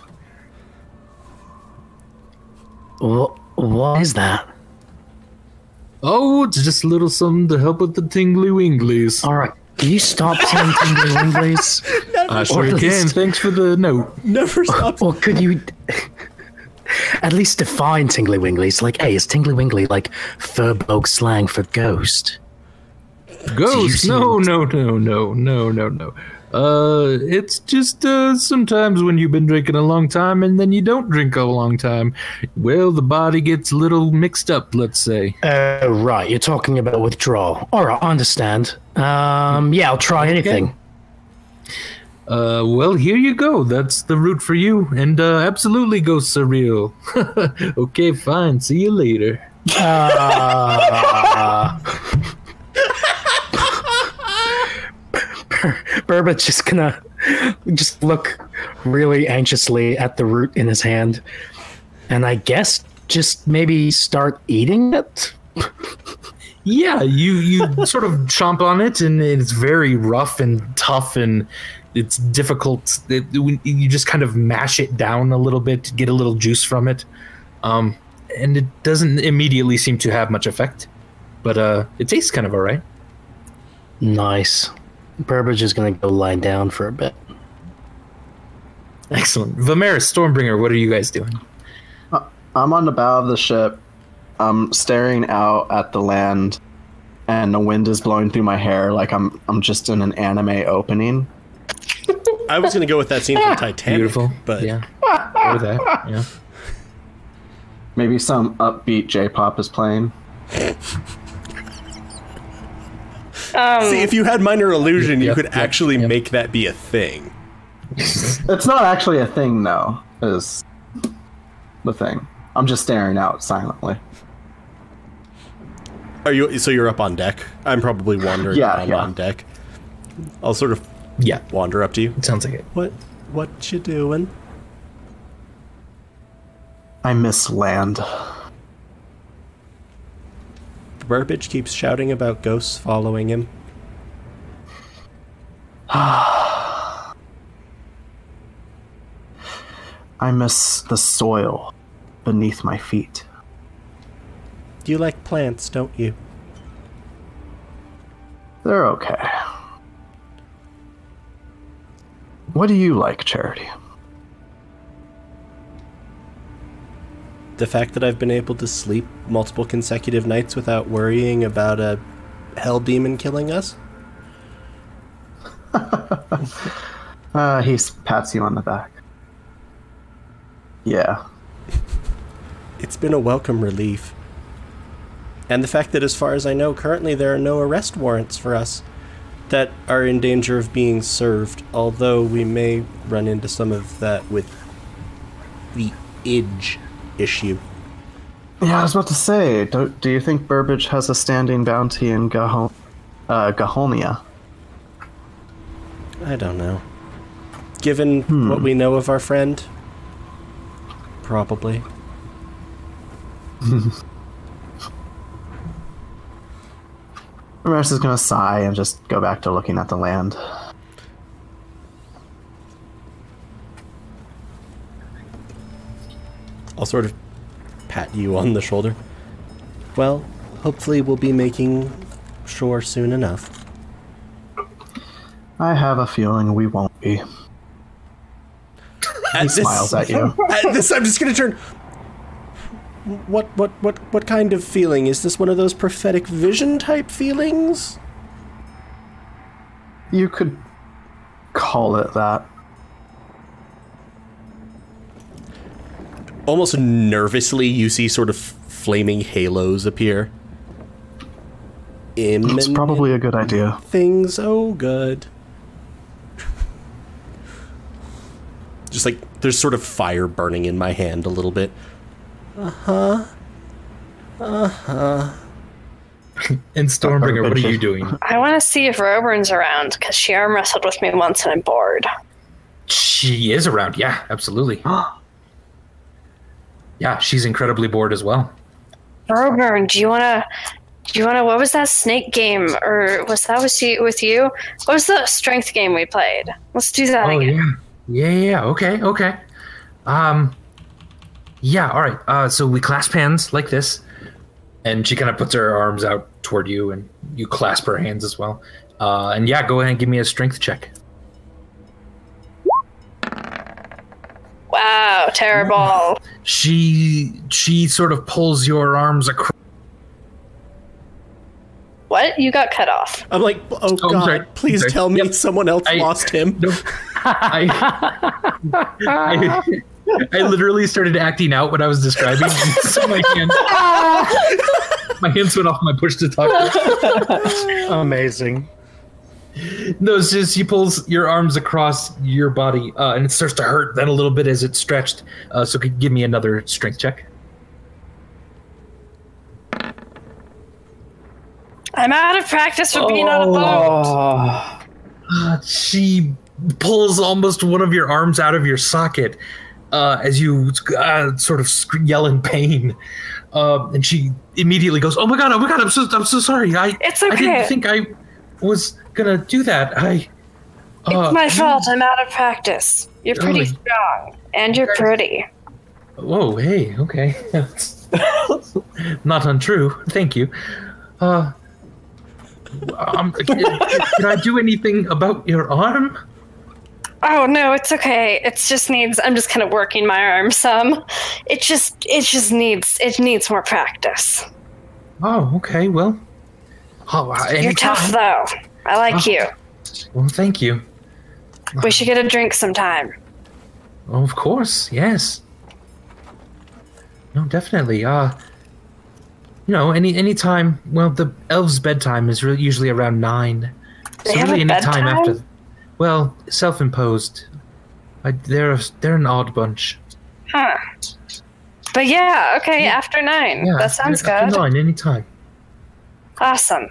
what? What is that? Oh, it's just a little something to help with the tingly winglies. All right, can you stop saying tingly winglies? I [laughs] sure Or at can. least- Thanks for the note. Never [laughs] stop. Or could you at least define tingly winglies? Like, hey, is tingly wingly like Furbolg slang for ghost? Ghost? No, no, no, no, no, no, no. Uh, it's just uh, sometimes when you've been drinking a long time and then you don't drink a long time, well, the body gets a little mixed up. Let's say. Uh, right, you're talking about withdrawal. All right, I understand. Um, yeah, I'll try anything. Uh, well, here you go. That's the root for you. And uh, absolutely, ghosts surreal. [laughs] okay, fine. See you later. Uh, [laughs] Burbage just gonna just look really anxiously at the root in his hand, and I guess just maybe start eating it. Yeah, you you [laughs] sort of chomp on it, and it's very rough and tough, and it's difficult. It, you just kind of mash it down a little bit to get a little juice from it, um, and it doesn't immediately seem to have much effect, but uh, it tastes kind of alright. Nice. Burbage is gonna go lie down for a bit. Excellent, Vimeris Stormbringer, what are you guys doing? Uh, I'm on the bow of the ship. I'm staring out at the land, and the wind is blowing through my hair like I'm I'm just in an anime opening. I was gonna go with that scene from [laughs] Titanic, Beautiful, but yeah, [laughs] or that, yeah. Maybe some upbeat J-pop is playing. [laughs] Um, see if you had minor illusion, you Yep, could yep, actually yep. make that be a thing. [laughs] It's not actually a thing, though. Is the thing. I'm just staring out silently. Are you? So you're up on deck. I'm probably wandering Yeah, around yeah. on deck. I'll sort of Yeah, wander up to you. it sounds like it. What? What you doing? I miss land. Burbage keeps shouting about ghosts following him. [sighs] I miss the soil beneath my feet. You like plants, don't you? They're okay. What do you like, Charity? The fact that I've been able to sleep multiple consecutive nights without worrying about a hell demon killing us? [laughs] Uh, he pats you on the back. Yeah. It's been a welcome relief. And the fact that, as far as I know, currently there are no arrest warrants for us that are in danger of being served, although we may run into some of that with the Idge issue. Yeah, I was about to say, do, do you think Burbage has a standing bounty in Gaho- uh, Gaholnia? I don't know. Given what we know of our friend, probably. [laughs] Vimeris is gonna sigh and just go back to looking at the land. I'll sort of pat you on the shoulder. Well, hopefully we'll be making shore soon enough. I have a feeling we won't be. [laughs] At this, Smiles at you. [laughs] at this, I'm just gonna turn. What, what, what, what kind of feeling is this? One of those prophetic vision type feelings? You could call it that. Almost nervously, you see sort of flaming halos appear. It's probably a good idea. things. Oh, good. Just like there's sort of fire burning in my hand a little bit. Uh huh. Uh huh. and Stormbringer, what are you doing? I want to see if Roburn's around because she arm wrestled with me once and I'm bored. She is around. Yeah, absolutely. [gasps] [gasps] yeah, she's incredibly bored as well. Roburn, do you want to? Do you want to? What was that snake game, or was that with you? With you? What was the strength game we played? Let's do that Oh again. yeah, yeah, yeah. Okay, okay. Um, yeah. All right. Uh, so we clasp hands like this, and she kind of puts her arms out toward you, and you clasp her hands as well. Uh, and yeah, go ahead and give me a strength check. Wow, terrible. She she sort of pulls your arms across. what? You got cut off. I'm like, oh, oh I'm god, sorry. please Sorry. tell me Yep. someone else I- lost [laughs] him. No, I, I, I literally started acting out what I was describing. [laughs] so my hand, [laughs] my hands went off my push to talk. Amazing. [laughs] No, it's just she pulls your arms across your body, uh, and it starts to hurt then a little bit as it's stretched. Uh, so could give me another strength check? I'm out of practice for being on a boat. Oh, Uh, she pulls almost one of your arms out of your socket uh, as you uh, sort of yell in pain. Uh, and she immediately goes, "Oh my god! Oh my god! I'm so I'm so sorry. I It's okay. I didn't think I was gonna do that. I uh, It's my fault. I'm out of practice. You're pretty Really? strong, and you're pretty. Whoa, hey, okay. [laughs] Not untrue. Thank you. Uh, um, [laughs] can, can I do anything about your arm? Oh no, it's okay. It just needs. I'm just kind of working my arm some. It just. It just needs. It needs more practice. Oh, okay. Well, oh, uh, You're tough though. I like you. Well, thank you. We should get a drink sometime. Oh, of course, yes. No, definitely. Uh, you know, any any time. Well, the elves' bedtime is really usually around nine. They so have really any time bedtime? after. Well, self-imposed. I, they're a, they're an odd bunch. Huh. But yeah, okay, after nine. Yeah, that sounds after good. Nine, anytime. Awesome.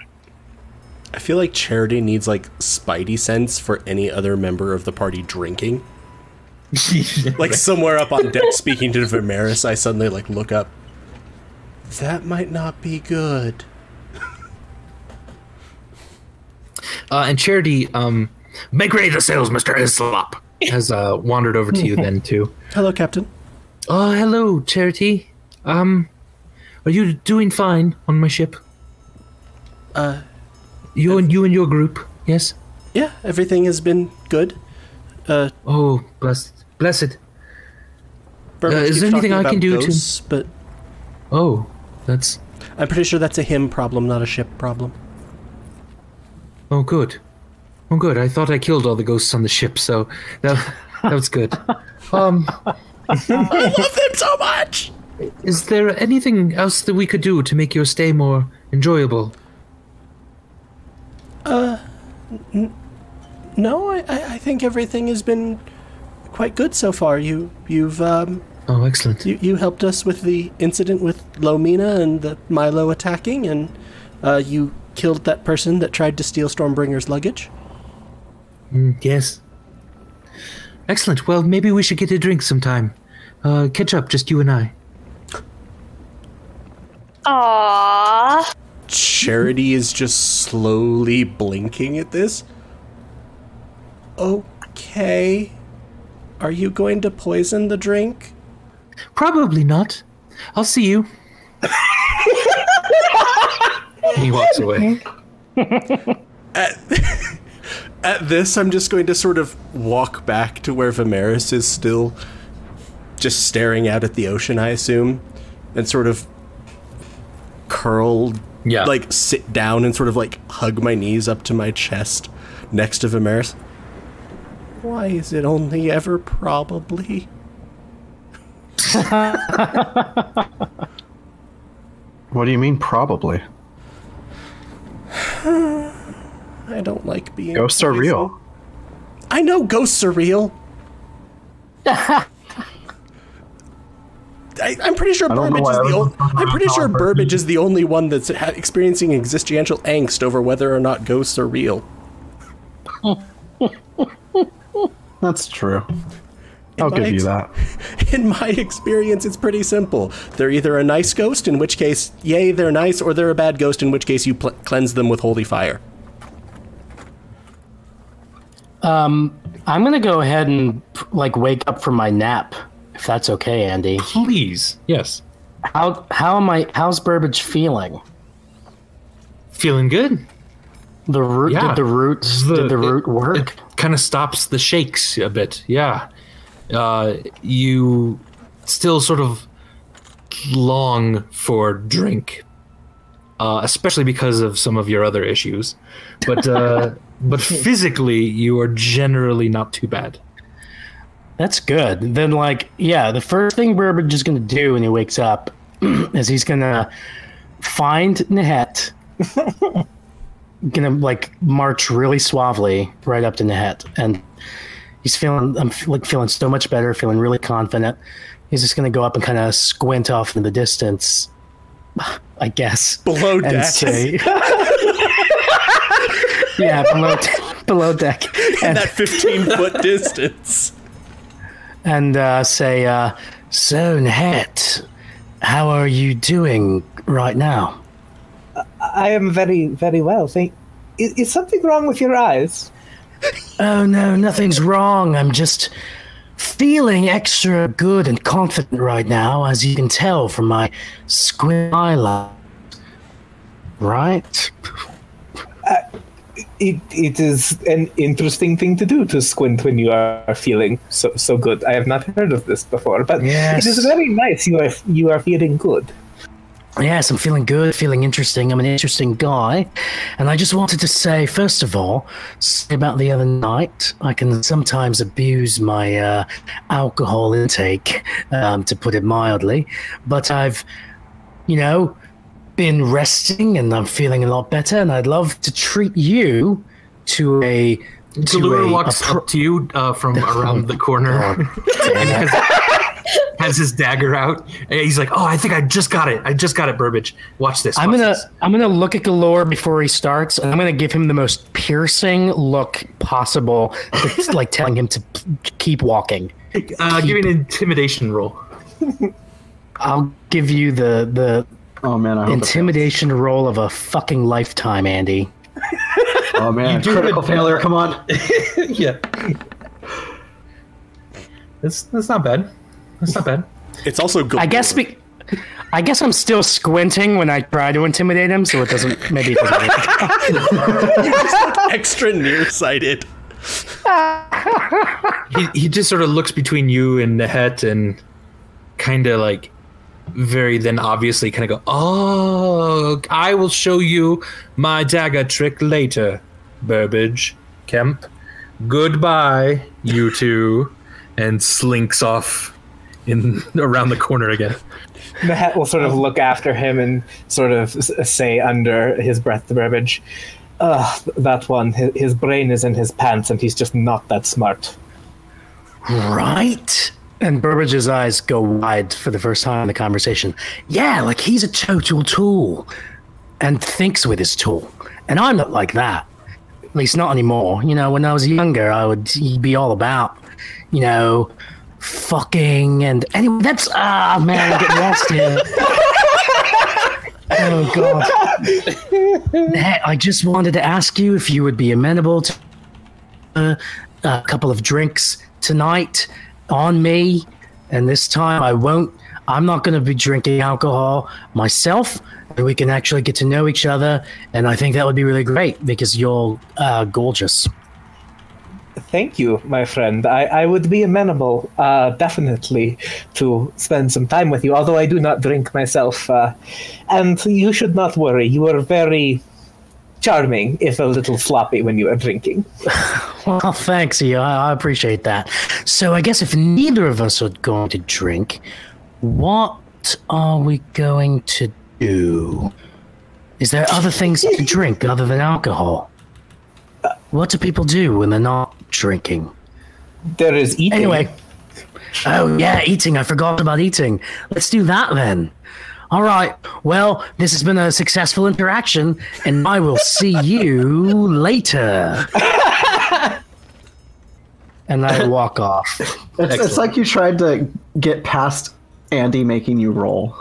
I feel like Charity needs like spidey sense for any other member of the party drinking. [laughs] Like somewhere up on deck speaking to Vimeris, I suddenly like look up. That might not be good. [laughs] Uh, and Charity, um, make ready the sails, Mister Islop, has uh, wandered over to you then too. [laughs] Hello, Captain. Oh, hello, Charity. Um, are you doing fine on my ship? Uh, You and you and your group, yes? yeah, everything has been good. Uh, Oh, blessed, blessed. Uh, is there anything I can do to- But Oh, that's I'm pretty sure that's a him problem, not a ship problem. oh good. Oh good. I thought I killed all the ghosts on the ship, so that that was good. [laughs] Um, I love him so much. Is there anything else that we could do to make your stay more enjoyable? No, I, I I think everything has been quite good so far. You you've um Oh, excellent. you, you helped us with the incident with Lomina and the Milo attacking, and uh, you killed that person that tried to steal Stormbringer's luggage. Mm, Yes. Excellent. Well, maybe we should get a drink sometime. Uh, catch up, just you and I. Aww. Charity is just slowly blinking at this. Okay. Are you going to poison the drink? Probably not. I'll see you. he walks away. [laughs] At this, I'm just going to sort of walk back to where Vimeris is still just staring out at the ocean, I assume, and sort of curl, Yeah. like sit down and sort of like hug my knees up to my chest next to Vimeris. Why is it only ever probably? [laughs] What do you mean, probably? [sighs] I don't like being. Ghosts are real. I know ghosts are real. [laughs] I, I'm pretty sure I don't know Burbage is the only. I'm pretty sure Burbage is the only one that's ha- experiencing existential angst over whether or not ghosts are real. [laughs] That's true. I'll my give you that. [laughs] In my experience, it's pretty simple. They're either a nice ghost, in which case, yay, they're nice, or they're a bad ghost, in which case you pl- cleanse them with holy fire. Um, I'm gonna go ahead and like wake up from my nap, if that's okay, Andy. Please. Yes. How how am I? How's Burbage feeling? Feeling good. The root Yeah. did the roots did the root work? kind of stops the shakes a bit. Yeah. Uh, you still sort of long for drink, uh, especially because of some of your other issues. But uh, [laughs] but physically, you are generally not too bad. That's good. Then, like, yeah, the first thing Burbage is going to do when he wakes up [clears throat] is he's going to find Nahet, gonna like march really suavely right up to Nahet, and he's feeling, I'm like feeling so much better, feeling really confident. He's just going to go up and kind of squint off in the distance, [sighs] I guess, Below and deck. say, [laughs] "Yeah, below [laughs] below deck." in that 15 foot distance. And uh, say, uh, "So, Nahet, how are you doing right now?" I am very, very well. Thank. Is, is something wrong with your eyes? Oh no, nothing's wrong. I'm just feeling extra good and confident right now, as you can tell from my squint eyelash. Right? It, it is an interesting thing to do to squint when you are feeling so so good. I have not heard of this before, but Yes. it is very nice. You are you are feeling good. Yes, I'm feeling good, feeling interesting. I'm an interesting guy. And I just wanted to say, first of all, say about the other night, I can sometimes abuse my uh, alcohol intake, um, to put it mildly. But I've, you know, been resting and I'm feeling a lot better. And I'd love to treat you to a. To Galura a- walks a pro- up to you uh, from [laughs] around the corner [laughs] and has, has his dagger out. And he's like, "Oh, I think I just got it. I just got it, Burbage. Watch this." I'm gonna this." I'm gonna look at Galore before he starts, and I'm gonna give him the most piercing look possible, that's [laughs] like telling him to p- keep walking. uh, give me an intimidation roll. I'll give you the the Oh man, I hope intimidation roll of a fucking lifetime, Andy. Oh man, do critical it. failure. Come on. [laughs] yeah. That's that's not bad. That's not bad. It's also good. I guess be, I guess I'm still squinting when I try to intimidate him, so it doesn't maybe it doesn't work. [laughs] extra nearsighted. He he just sort of looks between you and Nehet and kind of like very then obviously kind of go, "Oh, I will show you my dagger trick later, Burbage, Kemp. Goodbye, you two, and slinks off in [laughs] around the corner again. Nehet will sort of look after him and sort of uh, say under his breath to Burbage, Ugh, that one, his, his brain is in his pants and he's just not that smart. Right? And Burbage's eyes go wide for the first time in the conversation. Yeah, like he's a total tool and thinks with his tool. And I'm not like that. At least not anymore. You know, when I was younger, I would be all about, you know, fucking and anyway, that's ah man, I'm getting lost here. [laughs] oh god. Hey, I just wanted to ask you if you would be amenable to uh, a couple of drinks tonight on me and this time i won't i'm not going to be drinking alcohol myself and we can actually get to know each other and i think that would be really great because you're uh, gorgeous Thank you, my friend. I, I would be amenable, uh, definitely, to spend some time with you, although I do not drink myself. Uh, and you should not worry. You are very charming, if a little sloppy when you are drinking. [laughs] well thanks you I, I appreciate that so i guess if neither of us are going to drink what are we going to do is there other things to [laughs] drink other than alcohol what do people do when they're not drinking There is eating. Anyway. Oh, yeah, eating. I forgot about eating. Let's do that then. All right. Well, this has been a successful interaction, and I will see you later. [laughs] and I walk off. It's, it's like you tried to get past Andy making you roll.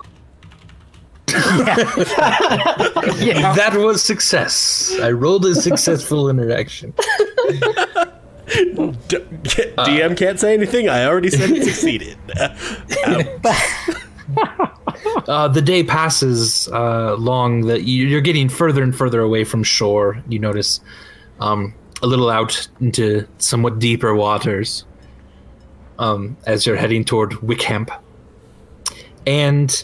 Yeah. [laughs] [laughs] That was success. I rolled a successful interaction. D- DM can't say anything. I already said it succeeded. Um, Uh, the day passes uh, long that you- you're getting further and further away from shore. You notice um, a little out into somewhat deeper waters um, as you're heading toward Wickham. And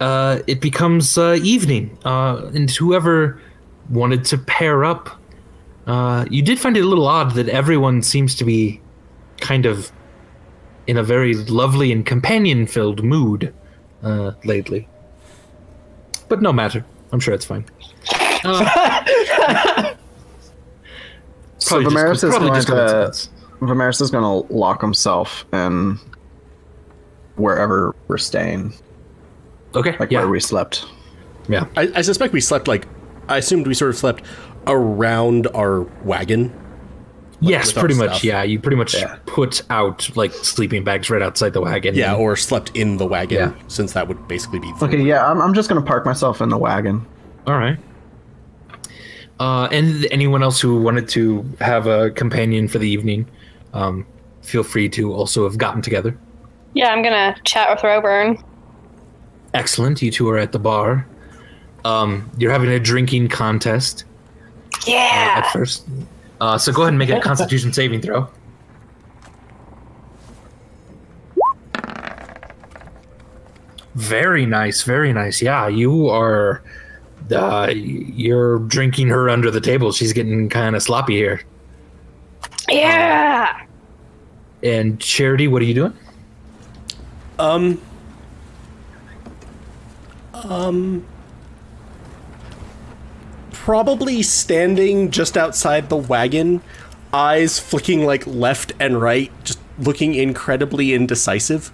uh, it becomes uh, evening. Uh, and whoever wanted to pair up, you did find it a little odd that everyone seems to be kind of in a very lovely and companion filled mood uh, lately. But no matter. I'm sure it's fine. Uh, So [laughs] [laughs] probably Vimeris is going to coincidence. Vimeris is going to lock himself in wherever we're staying, Okay. like yeah. where we slept. yeah. I, I suspect we slept like. I assumed we sort of slept around our wagon. Yes, with our pretty much. stuff. Yeah. You pretty much Yeah. put out like sleeping bags right outside the wagon. Yeah, or slept in the wagon, Yeah. since that would basically be. Okay, yeah, I'm, I'm just going to park myself in the wagon. All right. Uh, and anyone else who wanted to have a companion for the evening, um, feel free to also have gotten together. Yeah, I'm gonna chat with Roburn. Excellent. You two are at the bar. Um, you're having a drinking contest Yeah. at first. Uh, so go ahead and make a [laughs] Constitution saving throw. Very nice, very nice. Yeah, you are. Uh, you're drinking her under the table. She's getting kind of sloppy here. Yeah. And Charity, what are you doing? Um. Um. Probably standing just outside the wagon, eyes flicking like left and right, just looking incredibly indecisive.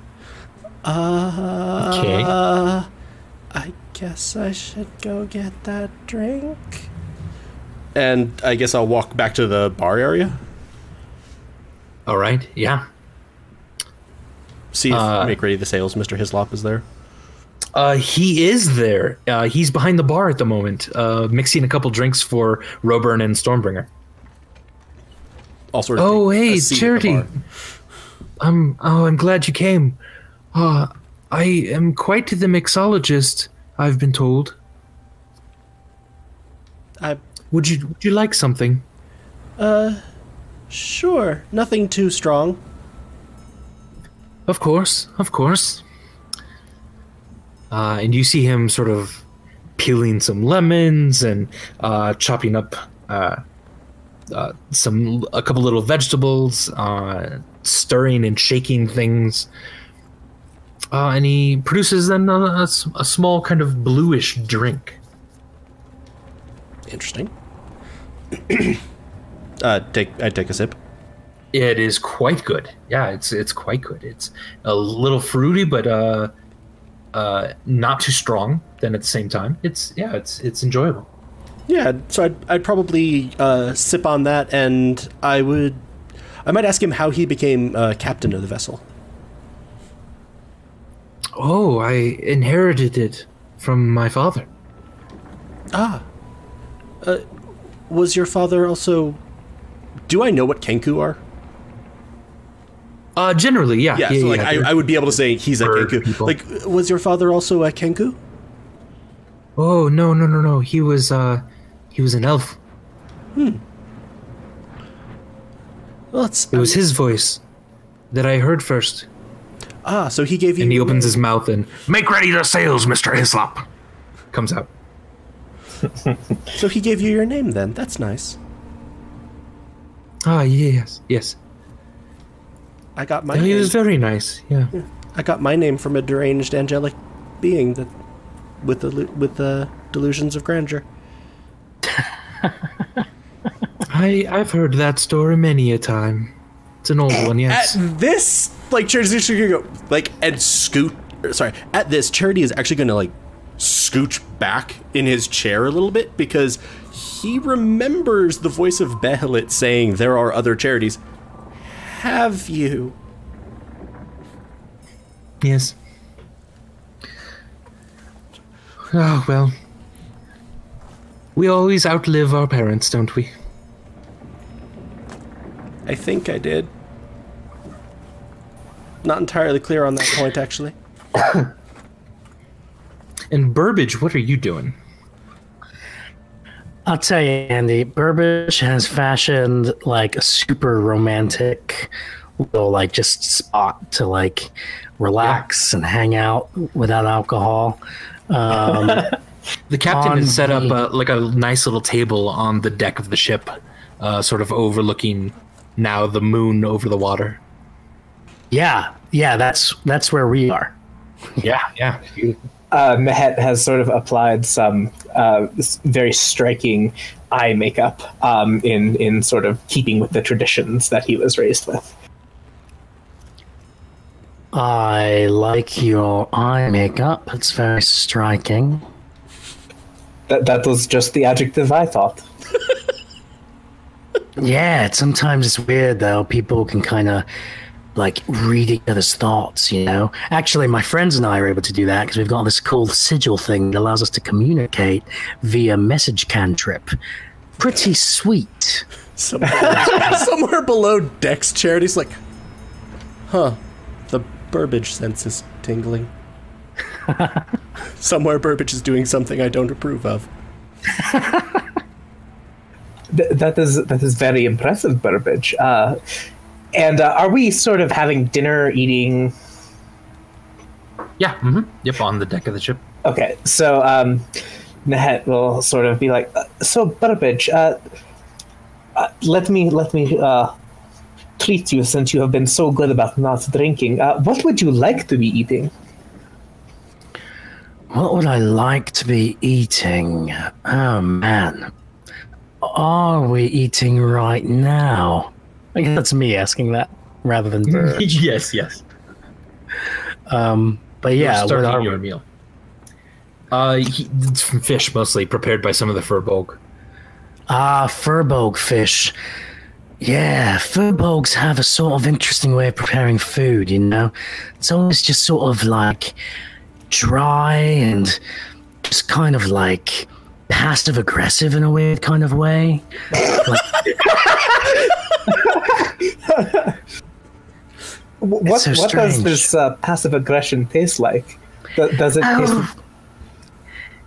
Uh, Okay. I guess I should go get that drink. And I guess I'll walk back to the bar area. All right. Yeah. See if Uh, make ready the sails. Mr. Hislop is there. Uh, he is there. Uh, he's behind the bar at the moment, uh, mixing a couple drinks for Roburn and Stormbringer. All sort of. Oh, take hey, seat Charity. bar. Um, oh, I'm glad you came. Uh, I am quite the mixologist, I've been told. I Would you would you like something? Uh, Sure, nothing too strong. Of course, of course. Uh, and you see him sort of peeling some lemons and uh, chopping up uh, uh, some a couple little vegetables, uh, stirring and shaking things. Uh, and he produces then a small kind of bluish drink. Interesting. [clears throat] uh, take I take a sip. It is quite good. Yeah, it's it's quite good. It's a little fruity, but uh, uh, not too strong. Then at the same time, it's yeah, it's it's enjoyable. Yeah, so I'd, I'd probably uh, sip on that, and I would, I might ask him how he became uh, captain of the vessel. Oh, I inherited it from my father. Ah, uh, was your father also? Do I know what Kenku are? Uh, generally, yeah. Yeah, so like they're- I, I would be able to say he's a bird Kenku. people. Like, was your father also a Kenku? oh no no no no. He was uh, he was an elf. Well, it's It was his voice that I heard first. ah. So he gave you. And he opens his mouth and make ready the sails, Mister Hislop. Comes out. [laughs] So he gave you your name then. That's nice. Ah yes yes. I got my. he name. was very nice. Yeah. I got my name from a deranged angelic being that, with the with the delusions of grandeur. [laughs] I I've heard that story many a time. It's an old one, yes. At this, like Charity's actually gonna go like and scoot. Er, sorry, at this, Charity is actually gonna like scooch back in his chair a little bit because he remembers the voice of Behelit saying there are other charities. Have you? Yes. Oh well. We always outlive our parents, don't we? I think I did. Not entirely clear on that point, actually. [coughs] And Burbage, what are you doing? I'll tell you, Andy, Burbage has fashioned like a super romantic little like just spot to like relax and hang out without alcohol. Um, [laughs] The captain has set up the- uh, like a nice little table on the deck of the ship, uh, sort of overlooking now the moon over the water. yeah, yeah, that's that's where we are. Yeah, yeah. [laughs] uh, Nehet has sort of applied some uh, very striking eye makeup um, in in sort of keeping with the traditions that he was raised with. I like your eye makeup. It's very striking. That that was just the adjective I thought. [laughs] Yeah, sometimes it's weird though. People can kind of like read each other's thoughts, you know. Actually, my friends and I are able to do that because we've got this cool sigil thing that allows us to communicate via message cantrip. Pretty sweet. Somewhere, [laughs] somewhere below decks, Charity's like, huh, the Burbage sense is tingling. Somewhere Burbage is doing something I don't approve of. Th- that is that is very impressive, Burbage. Uh, and uh, are we sort of having dinner, eating? Yeah, hmm yep, on the deck of the ship. Okay, so um, Nehet will sort of be like, uh, "So, Burbage, uh, uh, let me let me uh, treat you since you have been so good about not drinking. Uh, what would you like to be eating?" What would I like to be eating? Oh man. Are we eating right now? I guess that's me asking that rather than [laughs] yes, yes. um, but yeah, what starting your meal. Uh, he, it's from fish mostly, prepared by some of the furbolg. Ah, furbolg fish. Yeah, furbolgs have a sort of interesting way of preparing food, you know? It's always just sort of like dry and just kind of like passive aggressive in a weird kind of way. Like, What so what does this uh, passive aggression taste like? Does it taste? oh,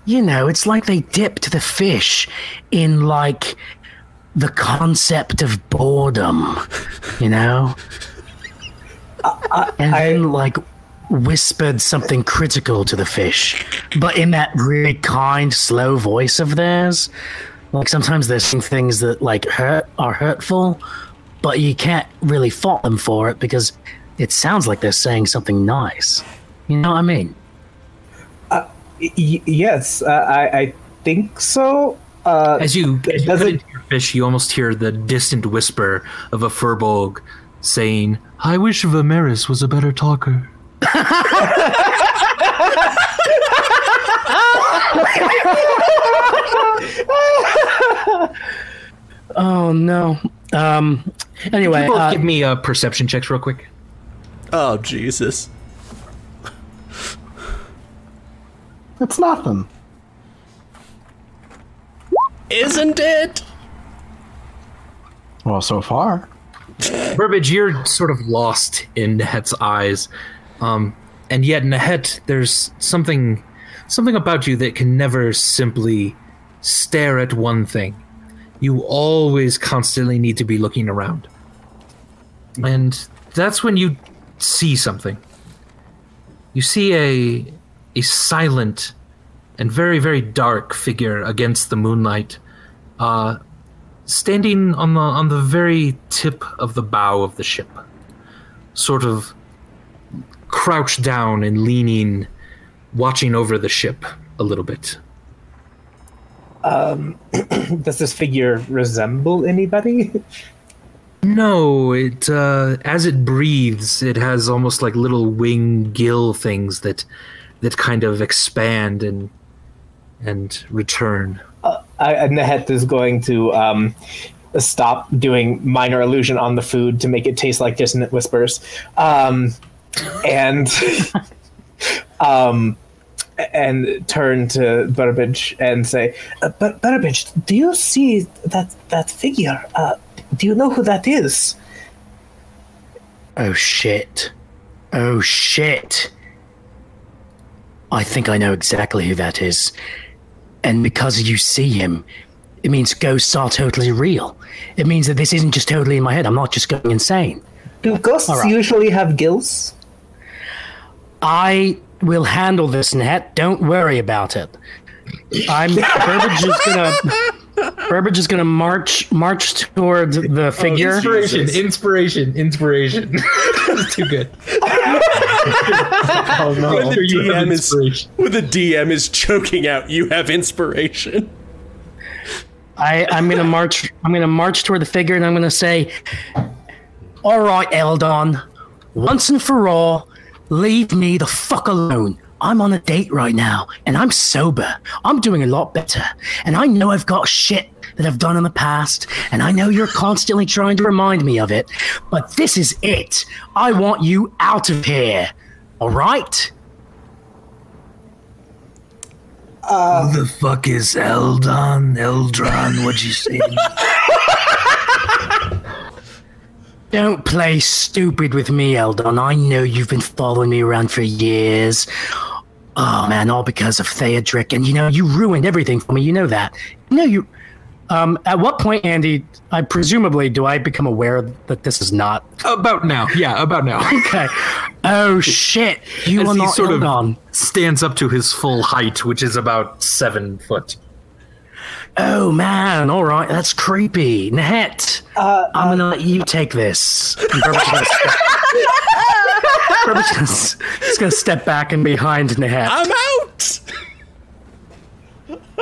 you know, it's like they dipped the fish in like the concept of boredom, you know? and then like whispered something critical to the fish, but in that really kind, slow voice of theirs. Like sometimes there's some things that like hurt are hurtful, but you can't really fault them for it because it sounds like they're saying something nice. You know what I mean? Y- yes, uh, I, I think so. Uh, As you, as you Does it- into your fish, you almost hear the distant whisper of a furbolg saying, I wish Vimeris was a better talker. [laughs] Oh no. Um. Anyway, Both uh, give me uh, perception checks real quick. Oh, Jesus. It's nothing. Isn't it? Well, so far. Burbage, you're sort of lost in Nehet's eyes. Um, and yet, Nehet, there's something something about you that can never simply stare at one thing. You always constantly need to be looking around. And that's when you see something. You see a a silent and very, very dark figure against the moonlight. Uh, standing on the on the very tip of the bow of the ship, sort of crouched down and leaning, watching over the ship a little bit. [clears throat] does this figure resemble anybody? No, it uh, as it breathes, it has almost like little wing gill things that that kind of expand and and return. I, Nehet is going to um, stop doing minor illusion on the food to make it taste like dissonant whispers, um, and [laughs] um, and turn to Burbage and say, uh, "Bur- "Burbage, do you see that that figure? Uh, do you know who that is?" oh shit. Oh shit. I think I know exactly who that is. And because you see him, it means ghosts are totally real. It means that this isn't just totally in my head. I'm not just going insane. Do ghosts right. usually have gills? I will handle this, Net. Don't worry about it. I'm Burbage is gonna Burbage is gonna march march towards the oh, figure. Inspiration, inspiration, inspiration. [laughs] Too good. [laughs] Oh no. When the You have DM is inspiration. when the DM is choking out, you have inspiration. I, I'm gonna march. I'm gonna march toward the figure, and I'm gonna say, "All right, Eldon, once and for all, leave me the fuck alone. I'm on a date right now, and I'm sober. I'm doing a lot better, and I know I've got shit that I've done in the past, and I know you're constantly trying to remind me of it. But this is it. I want you out of here. All right." Uh, Who the fuck is Eldon? Eldron? What'd you say? [laughs] Don't play stupid with me, Eldon. I know you've been following me around for years. Oh man, all because of Theodric, and you know you ruined everything for me. You know that. You know you. Um, at what point, Andy? I presumably do I become aware that this is not about now. Yeah, about now. [laughs] okay. Oh shit! You As are he not sort of Eldon. stands up to his full height, which is about seven foot. Oh man! All right, that's creepy. Nehet, I'm gonna let you take this. And Burbage is gonna [laughs] step- Burbage is is gonna step back and behind Nehet. I'm out.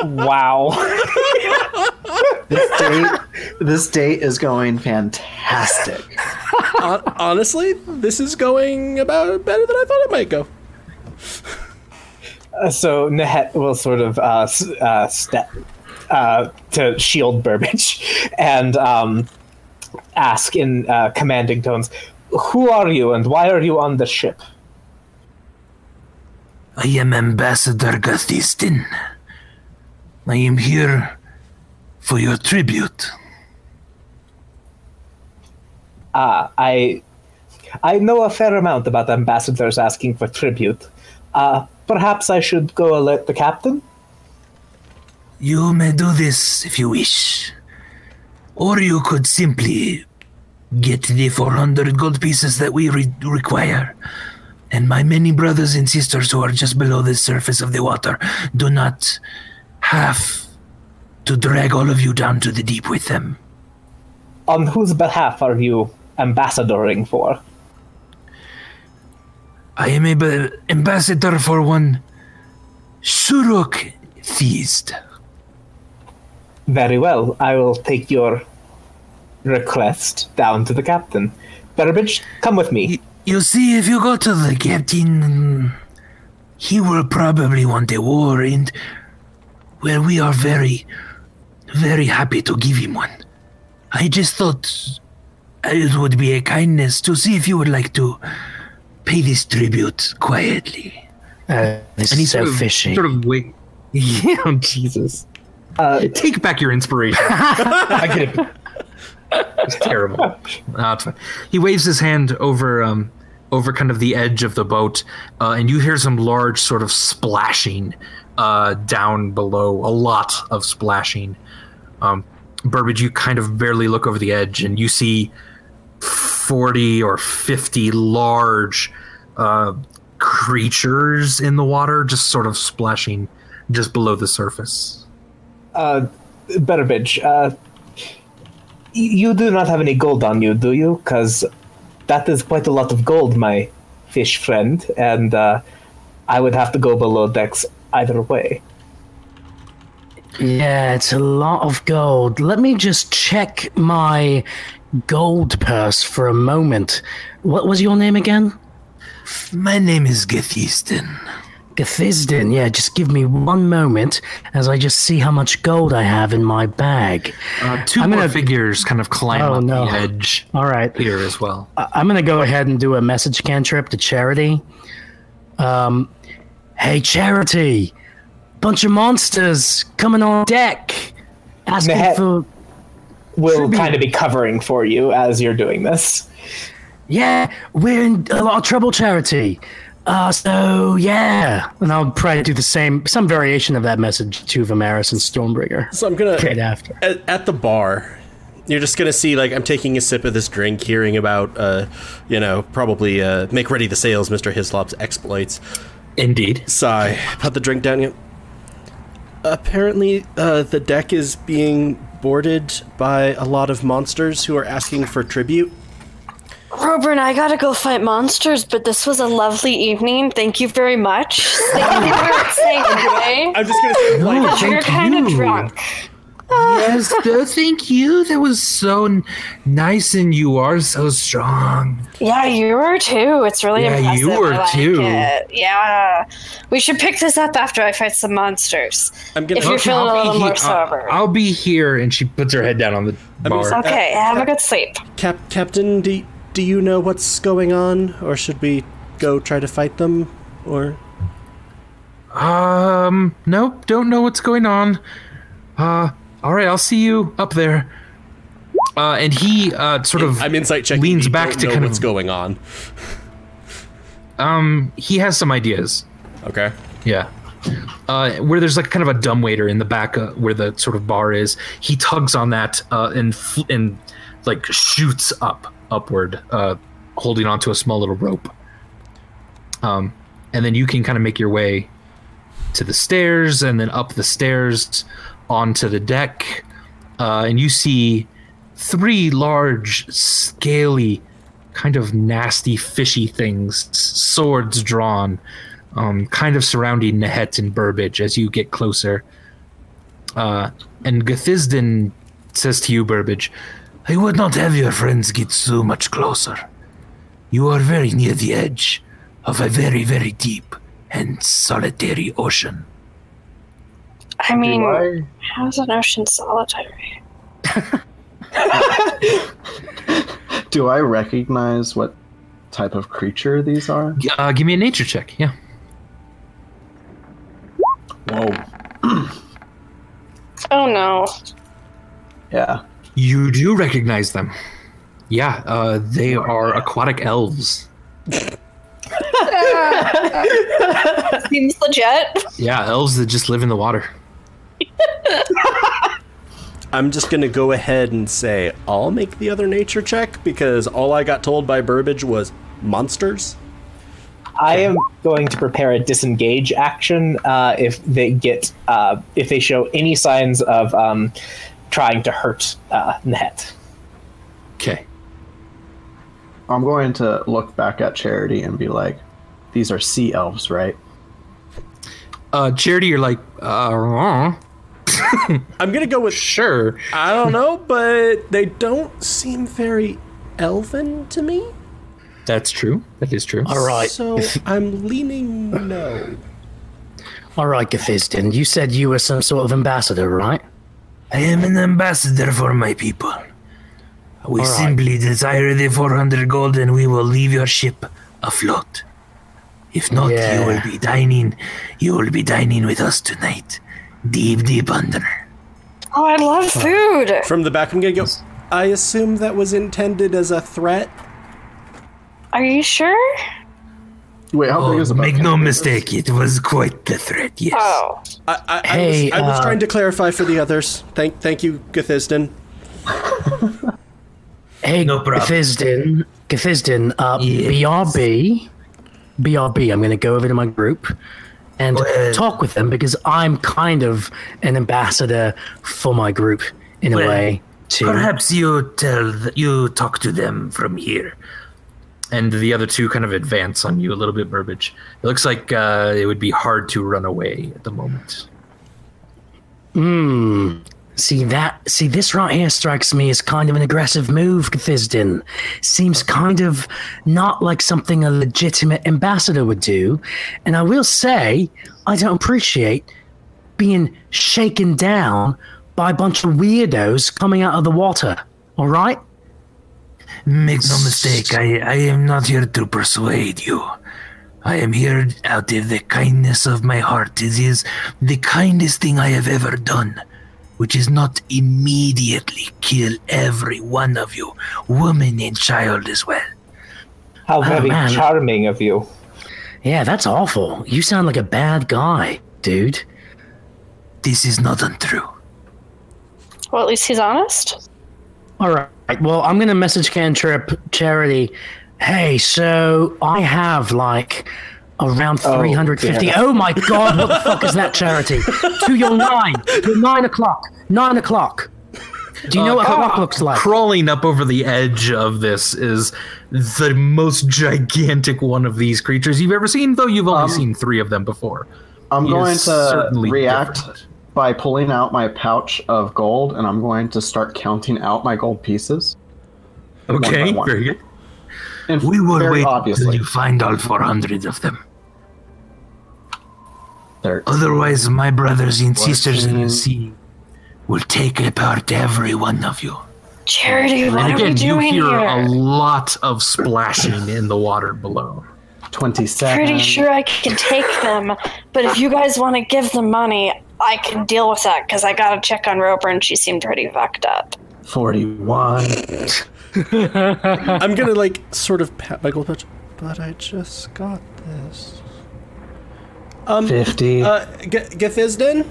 Wow. [laughs] This date, this date is going fantastic. Honestly, this is going about better than I thought it might go. Uh, so Nehet will sort of uh, uh, step uh, to shield Burbage [laughs] and um, ask in uh, commanding tones, "Who are you, and why are you on the ship?" I am Ambassador Guthistin. I am here for your tribute. Ah, I I know a fair amount about ambassadors asking for tribute. Uh, perhaps I should go alert the captain. You may do this if you wish. Or you could simply get the 400 gold pieces that we re- require. And my many brothers and sisters who are just below the surface of the water do not have to drag all of you down to the deep with them. On whose behalf are you ambassadoring for? I am a b- ambassador for one Suruk Feast. Very well. I will take your request down to the captain. Burbage, come with me. You see, if you go to the captain, he will probably want a war, and well, we are very, very happy to give him one. I just thought it would be a kindness to see if you would like to pay this tribute quietly. Uh, this And is so sort of, fishy. Sort of wait. [laughs] Yeah, oh, Jesus. Take back your inspiration. [laughs] I get it. It's terrible. Fine. He waves his hand over, um, over kind of the edge of the boat, uh, and you hear some large sort of splashing uh, down below. A lot of splashing. Um, Burbage, you kind of barely look over the edge, and you see forty or fifty large uh, creatures in the water, just sort of splashing just below the surface. Uh, Burbage, uh, you do not have any gold on you, do you? Because that is quite a lot of gold, my fish friend, and uh, I would have to go below decks either way. Yeah, it's a lot of gold. Let me just check my gold purse for a moment. What was your name again? My name is Gethiston. Gathisden. Yeah, just give me one moment as I just see how much gold I have in my bag. Uh, 2 I'm more gonna- figures kind of climb Oh, up no. the edge All right. here as well. I- I'm gonna go ahead and do a message cantrip to Charity. Um, hey Charity, bunch of monsters coming on deck, asking Nehet. for Will Should kind of be covering for you as you're doing this. yeah, we're in a lot of trouble, Charity. Uh, so yeah, and I'll probably do the same, some variation of that message to Vimeris and Stormbringer So I'm gonna right after. at, at the bar. You're just gonna see like I'm taking a sip of this drink, hearing about uh, you know, probably uh, make ready the sails, Mr. Hislop's exploits. Indeed. Sigh. Put the drink down. Yet. Apparently, uh, the deck is being boarded by a lot of monsters who are asking for tribute. Robert, I gotta go fight monsters, but this was a lovely evening. Thank you very much. Thank you for [laughs] saying anyway. I'm just gonna say, like, Oh, You're thank kind of you. drunk. Yes, [laughs] uh, thank you. That was so n- nice, and you are so strong. Yeah, you were too. It's really Yeah, impressive. you were like too. it. Yeah, we should pick this up after I fight some monsters. I'm gonna. If you're feeling a I'll little more he- sober. I'll, I'll be here, and she puts her head down on the I mean, bar. okay, have a good sleep. Cap- Captain, do do you know what's going on, or should we go try to fight them, or? Um, nope, don't know what's going on. Uh, all right, I'll see you up there. Uh, and he uh sort of I'm insight checking. leans you back don't to know kind what's of going on. um he has some ideas. Okay. Yeah. Uh, where there's like kind of a dumb waiter in the back uh, where the sort of bar is. He tugs on that uh, and fl- and like shoots up upward, uh, holding onto a small little rope. Um, and then you can kind of make your way to the stairs and then up the stairs onto the deck, uh, and you see three large, scaly, kind of nasty, fishy things, swords drawn um, kind of surrounding Nehet and Burbage as you get closer. Uh, and Gathisden says to you, Burbage, I would not have your friends get so much closer. You are very near the edge of a very, very deep and solitary ocean. I mean, I- how's an ocean solitary? [laughs] Do I recognize what type of creature these are? Uh, give me a nature check. Yeah. Whoa. [clears throat] Oh no. Yeah. You do recognize them. Yeah, uh, they are aquatic elves. [laughs] Seems legit. Yeah, elves that just live in the water. I'm just gonna go ahead and say I'll make the other nature check because all I got told by Burbage was monsters. I am going to prepare a disengage action uh, if they get uh, if they show any signs of um, trying to hurt uh, Net. Okay. I'm going to look back at Charity and be like, These are sea elves, right? Uh, Charity, you're like, uh, I'm gonna go with [laughs] sure. I don't know, but they don't seem very elven to me. That's true. That is true. All right. So I'm leaning no. All right, Gephiston, you said you were some sort of ambassador, right? I am an ambassador for my people. We All right. simply desire the 400 gold and we will leave your ship afloat. If not, Yeah. you will be dining. You will be dining with us tonight. Deep, deep under. Oh, I love food. From the back, I'm gonna go. I assume that was intended as a threat. Are you sure? Wait, how big Oh, is the make no mistake, it was quite the threat, yes. Oh, I, I, Hey, I was, I was uh, trying to clarify for the others. Thank, thank you, Guthisden. Hey, No problem. Gephiston, Gephiston, uh, Yes. BRB, BRB, I'm going to go over to my group and Well- talk with them because I'm kind of an ambassador for my group in a way, To Perhaps you tell, th- you talk to them from here. And the other two kind of advance on you a little bit, Burbage. It looks like uh, it would be hard to run away at the moment. Hmm. See that? See this right here strikes me as kind of an aggressive move, Gephiston. Seems kind of not like something a legitimate ambassador would do, and I will say I don't appreciate being shaken down by a bunch of weirdos coming out of the water. All right? Make no mistake, I, I am not here to persuade you. I am here out of the kindness of my heart. It is the kindest thing I have ever done, which is not immediately kill every one of you, woman and child as well. How Oh, very man. charming of you. Yeah, that's awful. You sound like a bad guy, dude. This is not untrue. well, at least he's honest. All right. Well, I'm going to message Cantrip Charity. Hey, so I have like around 350. Oh, my God, what the fuck is that, Charity? to your nine. Your nine o'clock. Nine o'clock. Do you know Uh, what craw- clock looks like? Crawling up over the edge of this is the most gigantic one of these creatures you've ever seen, though you've only Um, seen three of them before. I'm He going to certainly react different. By pulling out my pouch of gold, and I'm going to start counting out my gold pieces. Okay, one. very good. And We will very wait until you find all 400 of them. There. Otherwise, my brothers and sisters in the sea will take apart every one of you. Charity, what And are we again, you hear here? a lot of splashing in the water below. 27. Pretty sure I can take them, but if you guys want to give them money, I can deal with that because I got to check on Roper and she seemed pretty fucked up. 41. [laughs] I'm gonna like sort of pat my gold pouch, but I just got this. Um, 50. Uh, G- Guthisden?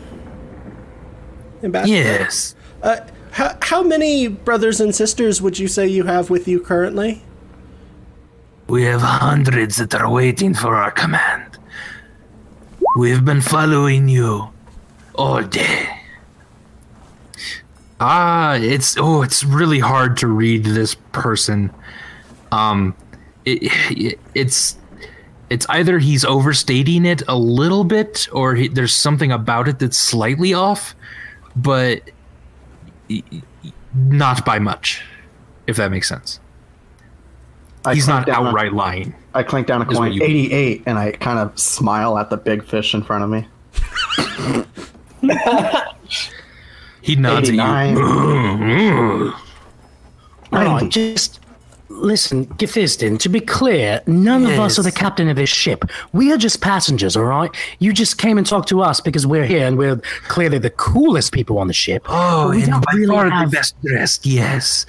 Ambassador? Yes. Uh, how, how many brothers and sisters would you say you have with you currently? We have hundreds that are waiting for our command. We've been following you all day. Ah, it's oh, it's really hard to read this person. Um, it, it, it's it's either he's overstating it a little bit, or he, there's something about it that's slightly off, but not by much, if that makes sense. I He's not down a- outright lying. I clink down a coin. 88, and I kind of smile at the big fish in front of me. [laughs] He nods at 89. [laughs] you. All right, 90. just listen, Gephiston, to be clear, none of us are the captain of this ship. We are just passengers, all right? You just came and talked to us because we're here and we're clearly the coolest people on the ship. Oh, we and don't by really far have- the best dressed, yes.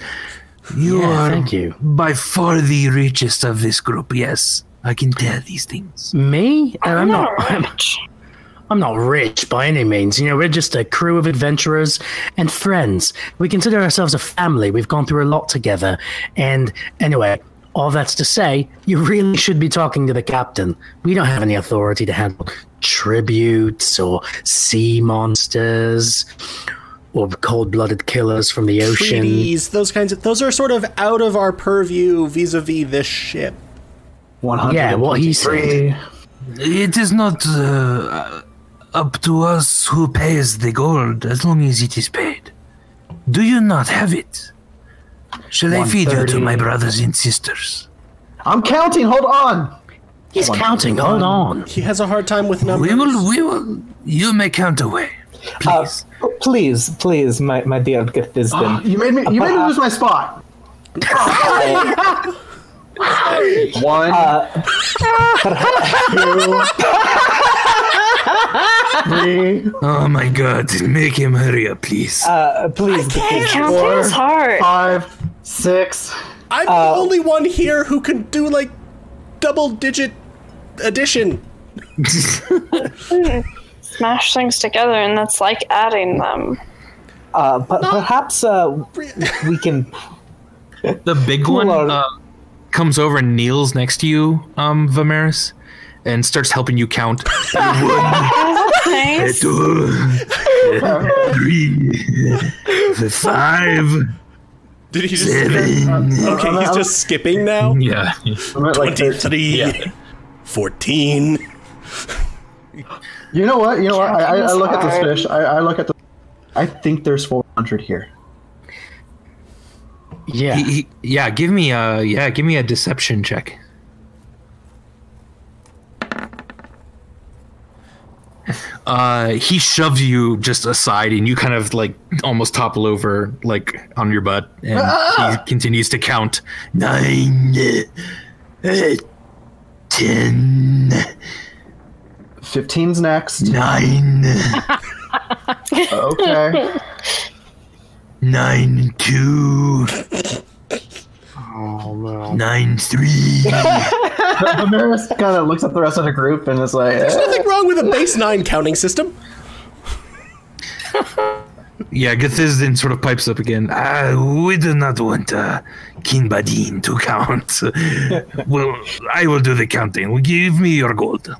You Yeah, are thank you. by far the richest of this group, yes. I can tell these things. Me? Uh, I'm not. [laughs] I'm, rich. I'm not rich by any means. You know, we're just a crew of adventurers and friends. We consider ourselves a family. We've gone through a lot together. And anyway, all that's to say, you really should be talking to the captain. We don't have any authority to handle tributes or sea monsters or cold-blooded killers from the ocean. Treaties, those kinds of. Those are sort of out of our purview vis a vis this ship. One hundred. Yeah, what he said. It is not uh, up to us who pays the gold as long as it is paid. Do you not have it? Shall I feed you to my brothers and sisters? I'm counting. Hold on. He's counting. Hold on. He has a hard time with numbers. We will, we will. You may count away, Uh, please. p- please, please, my, my dear Githizden. You made me. You made me lose my spot. [laughs] One, two, three, [laughs] oh my God! Make him hurry up, please. Uh, please, Hey, Githizden. counting is hard. five, six. I'm the only one here who can do like double digit addition. [laughs] Smash things together, and that's like adding them. Uh, but perhaps uh, we can. The big one uh, uh, comes over and kneels next to you, um, Vimeris, and starts helping you count. Nice. Two, three, five, Did he just seven. Okay, he's just skipping now. yeah. I'm at like 23, 14. You know what? You know what? I, I, I look at this fish. I, I look at the. I think there's 400 here. Yeah. He, he, yeah, give me a yeah, give me a deception check. Uh, he shoves you just aside, and you kind of like almost topple over, like on your butt, and he continues to count. nine, uh, ten, 15's next. nine, [laughs] Okay. nine, two, Oh no. nine, three. Damaris kind of looks at the rest of the group and is like, eh. Nothing wrong with a base nine counting system. Yeah, Gethizden sort of pipes up again. Uh, we do not want uh, Kinbadin to count. [laughs] well, I will do the counting. Give me your gold.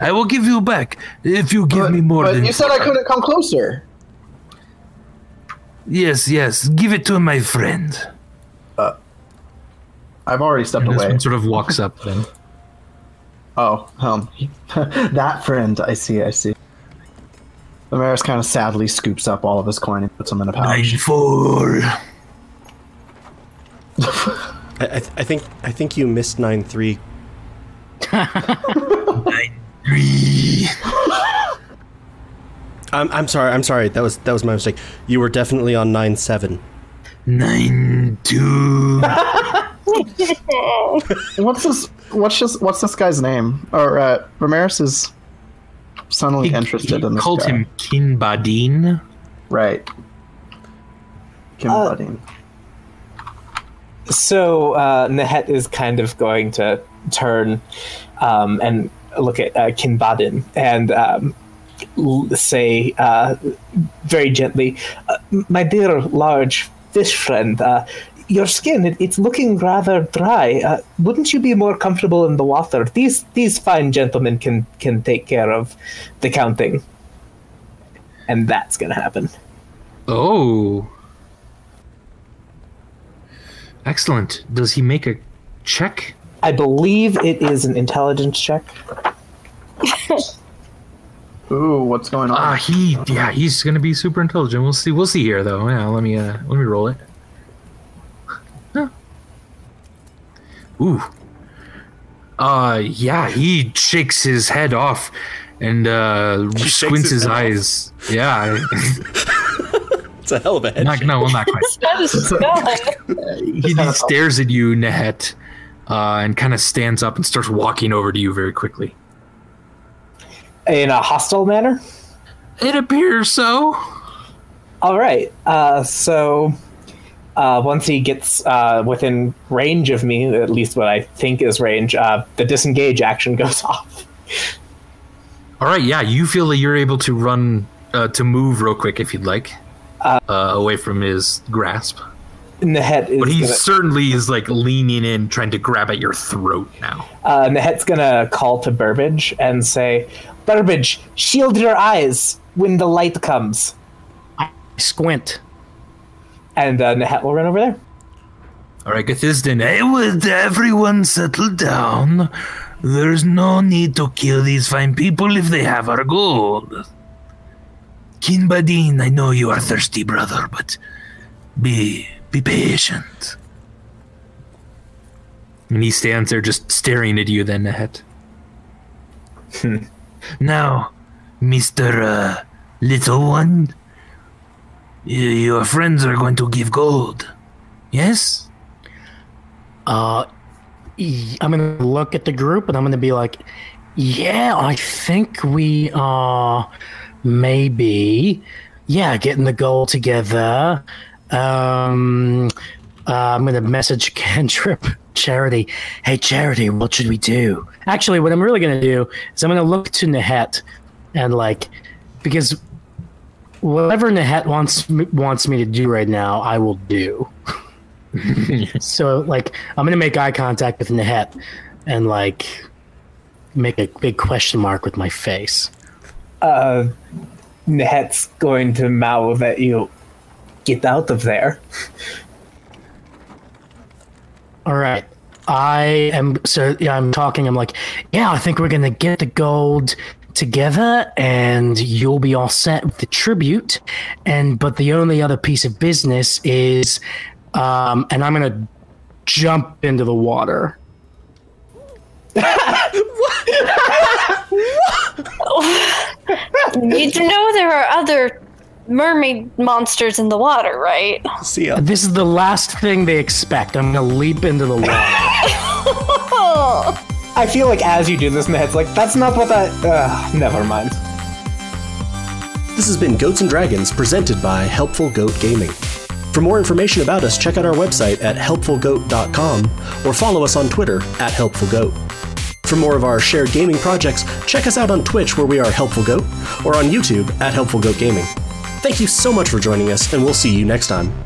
I will give you back if you give But, me more but than. you said I couldn't come closer. Yes, yes. Give it to my friend. I've already stepped And this away. one sort of walks up then. [laughs] Oh, um, [laughs] that friend. I see. I see. Damaris kind of sadly scoops up all of his coin and puts them in a Nine, pouch. four. [laughs] I, I, I think I think you missed nine three. Nine, three. I'm, I'm sorry. I'm sorry. That was that was my mistake. You were definitely on nine seven. Nine, two. What's this? What's this? What's this guy's name? Or uh, Ramirez is suddenly interested he in this called guy. him Kinbadin. right. Kim Uh, So uh, Nehet is kind of going to turn um, and look at uh, Kinbadin and um, l- say uh, very gently, uh, "My dear large fish friend, uh, your skin it, it's looking rather dry. Uh, wouldn't you be more comfortable in the water? These these fine gentlemen can can take care of the counting." And that's gonna happen. Oh. Excellent. Does he make a check? I believe it is an intelligence check. [laughs] Ooh, what's going on? Ah, he yeah, he's gonna be super intelligent. We'll see. We'll see here though. Yeah, let me uh let me roll it. Ooh. Uh yeah, he shakes his head off and uh shakes squints his his, head off. eyes. Yeah. [laughs] [laughs] It's a hell of a head. not, no, well not quite. [laughs] That is he, he stares at you, Nehet, uh, and kind of stands up and starts walking over to you very quickly. In a hostile manner? It appears so. All right. Uh, so uh, once he gets uh, within range of me, at least what I think is range, uh, the disengage action [laughs] goes off. All right, yeah, you feel that you're able to run uh, to move real quick if you'd like, uh, away from his grasp. Nehet is But he gonna, certainly is like leaning in, trying to grab at your throat now. uh, head's gonna call to Burbage and say, "Burbage, shield your eyes when the light comes." I squint. And uh, Nehet will run over there. All right, Gathisden. I would everyone settle down. There's no need to kill these fine people if they have our gold. Kinbadin, I know you are thirsty, brother, but be be patient. And he stands there just staring at you, then, Nehet. [laughs] Now, Mister uh, Little One, your friends are going to give gold. Yes. Uh, I'm gonna look at the group and I'm gonna be like, yeah, I think we are maybe, yeah, getting the goal together. Um, uh, I'm gonna message [laughs] Cantrip Charity. Hey, Charity, what should we do? Actually, what I'm really gonna do is I'm gonna look to Nehet and like, because whatever Nehet wants me- wants me to do right now, I will do. [laughs] So like I'm gonna make eye contact with Nehet and like make a big question mark with my face. Uh, Nehet's going to mouth at you. Get out of there. [laughs] All right. I am so yeah, I'm talking, I'm like, yeah, I think we're gonna get the gold together and you'll be all set with the tribute. And but the only other piece of business is um and I'm gonna jump into the water. [laughs] You do know there are other mermaid monsters in the water, right? See ya. This is the last thing they expect. I'm gonna leap into the water. [laughs] I feel like as you do this, Nehet's like, that's not what that. Uh, never mind. This has been Goats and Dragons presented by Helpful Goat Gaming. For more information about us, check out our website at helpfulgoat.com or follow us on Twitter at helpfulgoat. For more of our shared gaming projects, check us out on Twitch where we are Helpful Goat or on YouTube at Helpful Goat Gaming. Thank you so much for joining us, and we'll see you next time.